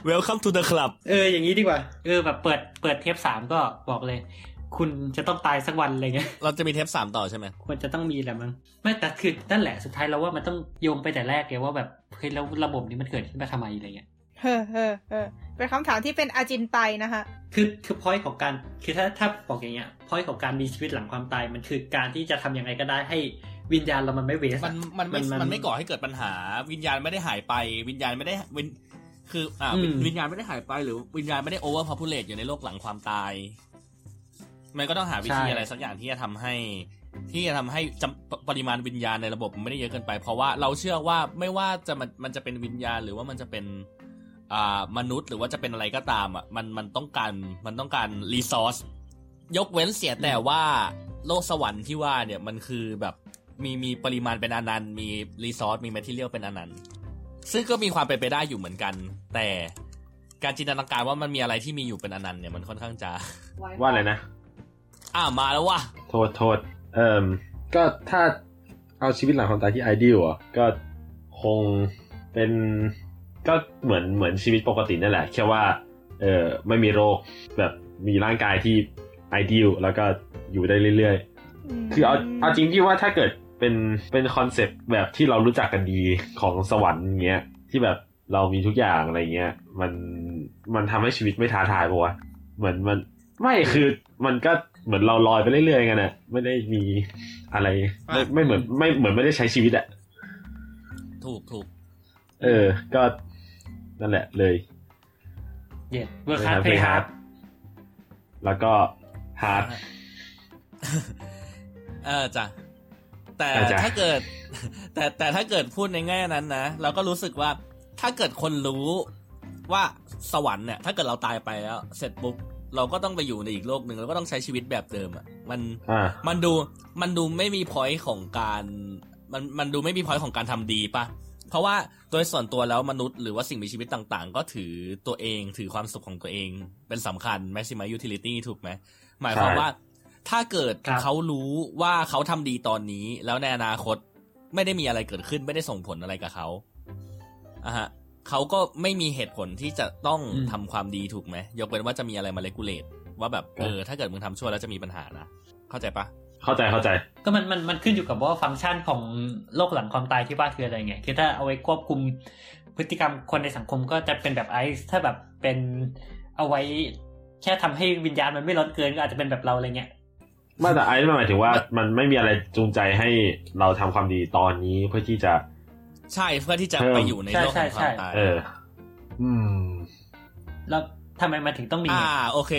Welcome to the club เอออย่างนี้ดีกว่า เออแบบเปิดเปิดเทปสามก็บอกเลย คุณจะต้องตายสักวันอะไรเงี้ย เราจะมีเทปสามต่อใช่ไหมควรจะต้องมีแหละมั้งไม่แต่คือนั่นแหละสุดท้ายเราว่ามันต้องโยงไปแต่แรกเลยว่าแบบเฮ้ยแล้วระบบนี้มันเกิดขึ้นมาทำไมอะไรเงี้ยเฮ้อเฮ้อเฮ้อเป็นคำถามที่เป็นอาจินไตนะคะคือคือพอยของการคือถ้าถ้าบอกอย่างเงี้ยพอยของการมีชีวิตหลังความตายมันคือการที่จะทํำยังไงก็ได้ให้วิญญาณเรามันไม่เวสมันมันไม่มันไม่ก่อให้เกิดปัญหา วิญญาณไม่ได้หายไป วิญญาณไม่ได้วินคืออ่าวิญญาณไม่ได้หายไปหรือวิญญาณไม่ได้โอเวอร์พอพูเลตอยู่ในโลกหลังความตาย มันก็ต้องหาวิธีอะไรสักอย่างที่จะทำให้ ที่จะทำให้จปริมาณวิญญาณในระบบมันไม่ได้เยอะเกินไป เพราะว่าเราเชื่อว่าไม่ว่าจะมันมันจะเป็นวิญญาณหรือว่ามันจะเป็นอ่ามนุษย์หรือว่าจะเป็นอะไรก็ตามอะมันมันต้องการมันต้องการ resource ยกเว้นเสียแต่ว่าโลกสวรรค์ที่ว่าเนี่ยมันคือแบบมีมีปริมาณเป็นอนันต์มี resource มี material เป็นอนันต์ซึ่งก็มีความเป็นไปได้อยู่เหมือนกัน แต่การจินตนาการว่ามันมีอะไรที่มีอยู่เป็นอนันต์เนี่ยมันค่อนข้างจะว่าอะไรนะ อ่ามาแล้วว่ะโทษโทษเอ่อก็ถ้าเอาชีวิตหลังความตายที่ ideal อะก็คงเป็นก็เหมือนเหมือนชีวิตปกตินั่นแหละแค่ว่าเออไม่มีโรคแบบมีร่างกายที่ไอเดียแล้วก็อยู่ได้เรื่อยๆ คือเอาเอาจริงที่ว่าถ้าเกิดเป็นเป็นคอนเซปต์แบบที่เรารู้จักกันดีของสวรรค์เงี้ยที่แบบเรามีทุกอย่างอะไรเงี้ยมันมันทำให้ชีวิตไม่ท้าทายปะวะเหมือนมันไม่คือมันก็ เหมือนเราลอยไปเรื่อยๆกันนะไม่ได้มีอะไรไม่ไม่เหมือนไม่เหมือนไม่ได้ใช้ชีวิตอะถูกถูกเออ ก็นั่นแหละเลย เย่เมื่อคาร์เพย์ฮาร์ดแล้วก็ฮาร์ดเออจ้ะแต่ถ้าเกิด แต่แต่ถ้าเกิดพูดในแง่นั้นนะเราก็รู้สึกว่าถ้าเกิดคนรู้ว่าสวรรค์เนี่ย ถ้าเกิดเราตายไปแล้ว เสร็จปุ๊บ เราก็ต้องไปอยู่ในอีกโลกหนึ่งแล้วก็ต้องใช้ชีวิตแบบเดิมอะมันมันดูมันดูไม่มี point ของการมันมันดูไม่มี point ของการทำดีปะเพราะว่าโดยส่วนตัวแล้วมนุษย์หรือว่าสิ่งมีชีวิตต่างๆ ก็ถือตัวเองถือความสุขของตัวเองเป็นสำคัญ maximum utility ถูกไหมหมายความว่าถ้าเกิดเขารู้ว่าเขาทำดีตอนนี้ แล้วในอนาคตไม่ได้มีอะไรเกิดขึ้นไม่ได้ส่งผลอะไรกับเขาอะฮะ เขาก็ไม่มีเหตุผลที่จะต้องทำความดีถูกไหมยกเว้นว่าจะมีอะไรมาเลกูเลตว่าแบบเออถ้าเกิดมึงทำชั่วแล้วจะมีปัญหานะ เข้าใจปะเข้าใจเข้าใจ ก็มันมันมันขึ้นอยู่กับว่าฟังก์ชันของโลกหลังความตายที่ว่าคืออะไรไงคือถ้าเอาไว้ควบคุมพฤติกรรมคนในสังคมก็จะเป็นแบบไอซ์ถ้าแบบเป็นเอาไว้แค่ทำให้วิญญาณมันไม่ร้อนเกินก็อาจจะเป็นแบบเราอะไรเงี้ยไม่แต่ไอ้ไม่หมายถึงว่ามันไม่มีอะไรจูงใจให้เราทำความดีตอนนี้เพื่อที่จะ ใช่เพื่อที่จะไปอยู่ในโลกของความตายเออ อืม แล้วทำไมมันถึงต้องมีอ่า โอเค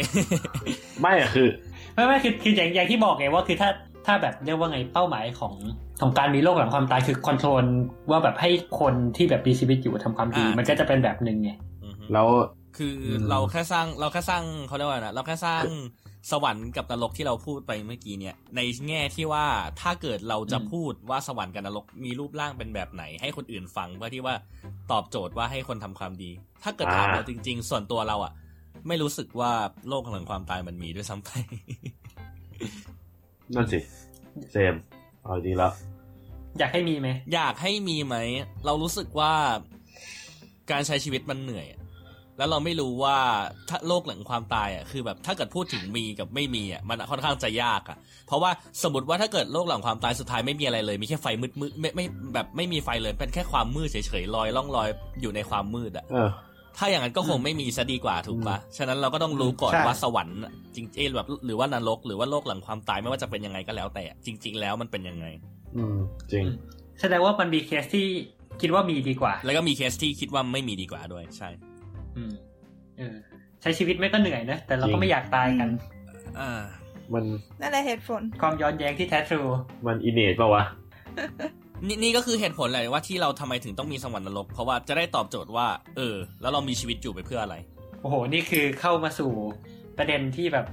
ไม่อะคือ ไม่ไม่คือคืออย่างอย่างที่บอกไงว่าคือถ้าถ้าแบบเรียกว่าไงเป้าหมายของของการมีโลกหลังความตายคือคอนโทรลว่าแบบให้คนที่แบบมีชีวิตอยู่ทำความดี มันก็จะเป็นแบบหนึ่งไงแล้วคือเราแค่สร้างเราแค่สร้างเขาเรียกว่านะเราแค่สร้าง สวรรค์กับนรกที่เราพูดไปเมื่อกี้เนี่ย ในแง่ที่ว่าถ้าเกิดเราจะพูดว่าสวรรค์กับนรกมีรูปร่างเป็นแบบไหน ให้คนอื่นฟังเพื่อที่ว่าตอบโจทย์ว่าให้คนทำความดี ถ้าเกิดถามเราจริง ๆ ส่วนตัวเราอะไม่รู้สึกว่าโลกแห่งความตายมันมีด้วยซ้ำไปนั่นสิเซมเอาดีแล้วอยากให้มีไหมอยากให้มีไหม เรารู้สึกว่าการใช้ชีวิตมันเหนื่อย แล้วเราไม่รู้ว่าถ้าโลกหลังความตายอะคือแบบถ้าเกิดพูดถึงมีกับไม่มีอะมันค่อนข้างจะยากอะ เพราะว่าสมมติว่าถ้าเกิดโลกหลังความตายสุดท้ายไม่มีอะไรเลย มีแค่ไฟมืดมืดไม่ไม่แบบไม่มีไฟเลยเป็นแค่ความมืดเฉยๆลอยล่องลอยอยู่ในความมืดอะถ้าอย่างนั้นก็คงไม่มีซะดีกว่าถูกปะฉะนั้นเราก็ต้องรู้ก่อนว่าสวรรค์จริงๆแบบหรือว่านรกหรือว่าโลกหลังความตายไม่ว่าจะเป็นยังไงก็แล้ว แต่จริง ๆ แล้วมันเป็นยังไง อืมจริง แสดงว่ามันมีเคสที่คิดว่ามีดีกว่า แล้วก็มีเคสที่คิดว่าไม่มีดีกว่าด้วยใช่ อืมใช้ชีวิตไม่ก็เหนื่อยนะ แต่เราก็ไม่อยากตายกัน อ่า มันนั่นแหละเหตุผล ความย้อนแย้งที่แท้ทรู มันอินเนตป่าวะนี่นี่ก็คือเหตุผลเลยว่าที่เราทำไมถึงต้องมีสวรรค์นรก เพราะว่าจะได้ตอบโจทย์ว่า เออ แล้วเรามีชีวิตอยู่ไปเพื่ออะไร โอ้โห นี่คือเข้ามาสู่ประเด็นที่แบบ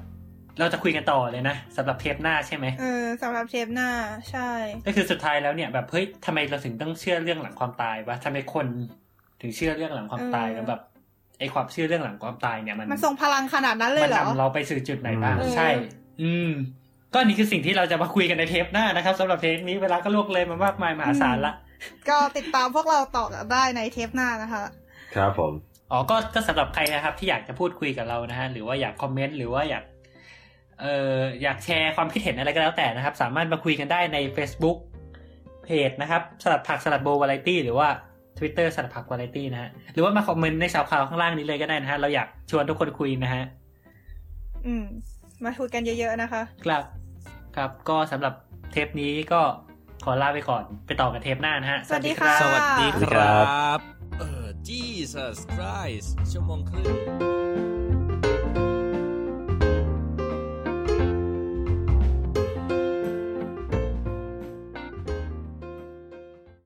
เราจะคุยกันต่อเลยนะสำหรับเทปหน้าใช่ไหมเออสำหรับเทปหน้าใช่ ก็คือสุดท้ายแล้วเนี่ยแบบเฮ้ยทำไมเราถึงต้องเชื่อเรื่องหลังความตายวะทำไมคนถึงเชื่อเรื่องหลังความตายแล้วแบบ ไอความเชื่อเรื่องหลังความตายเนี่ยมันมันทรงพลังขนาดนั้นเลยเหรอมันนำเราไปสู่จุดไหนบ้างใช่ อืม ก็นี่คือสิ่งที่เราจะมาคุยกันในเทปหน้านะครับสำหรับเทปนี้เวลาก็ล่วงเลยมามากมายมหาศาลละก็ติดตามพวกเราต่อได้ในเทปหน้านะคะ ครับผมอ๋อก็ก็สำหรับใครนะครับ ที่อยากจะพูดคุยกับเรานะฮะหรือว่าอยากคอมเมนต์หรือว่าอยากเอ่ออยากแชร์ความคิดเห็นอะไรก็แล้วแต่นะครับ สามารถมาคุยกันได้ใน Facebook เพจนะครับ สลัดผักสลัดโบวาไรตี้หรือว่า Twitter สารพักวาไรตี้นะฮะ หรือว่ามาคอมเมนต์ในสาวข่าวข้างล่างนี้เลยก็ได้นะฮะ เราอยากชวนทุกคนคุยนะฮะ อืม มาคุยกันเยอะๆนะคะ ครับ ครับก็สำหรับเทปนี้ก็ขอลาไปก่อน ไปต่อกันเทปหน้านะฮะ สวัสดีค่ะ สวัสดีครับเออ Jesus Christ ชั่วโมงครึ่ง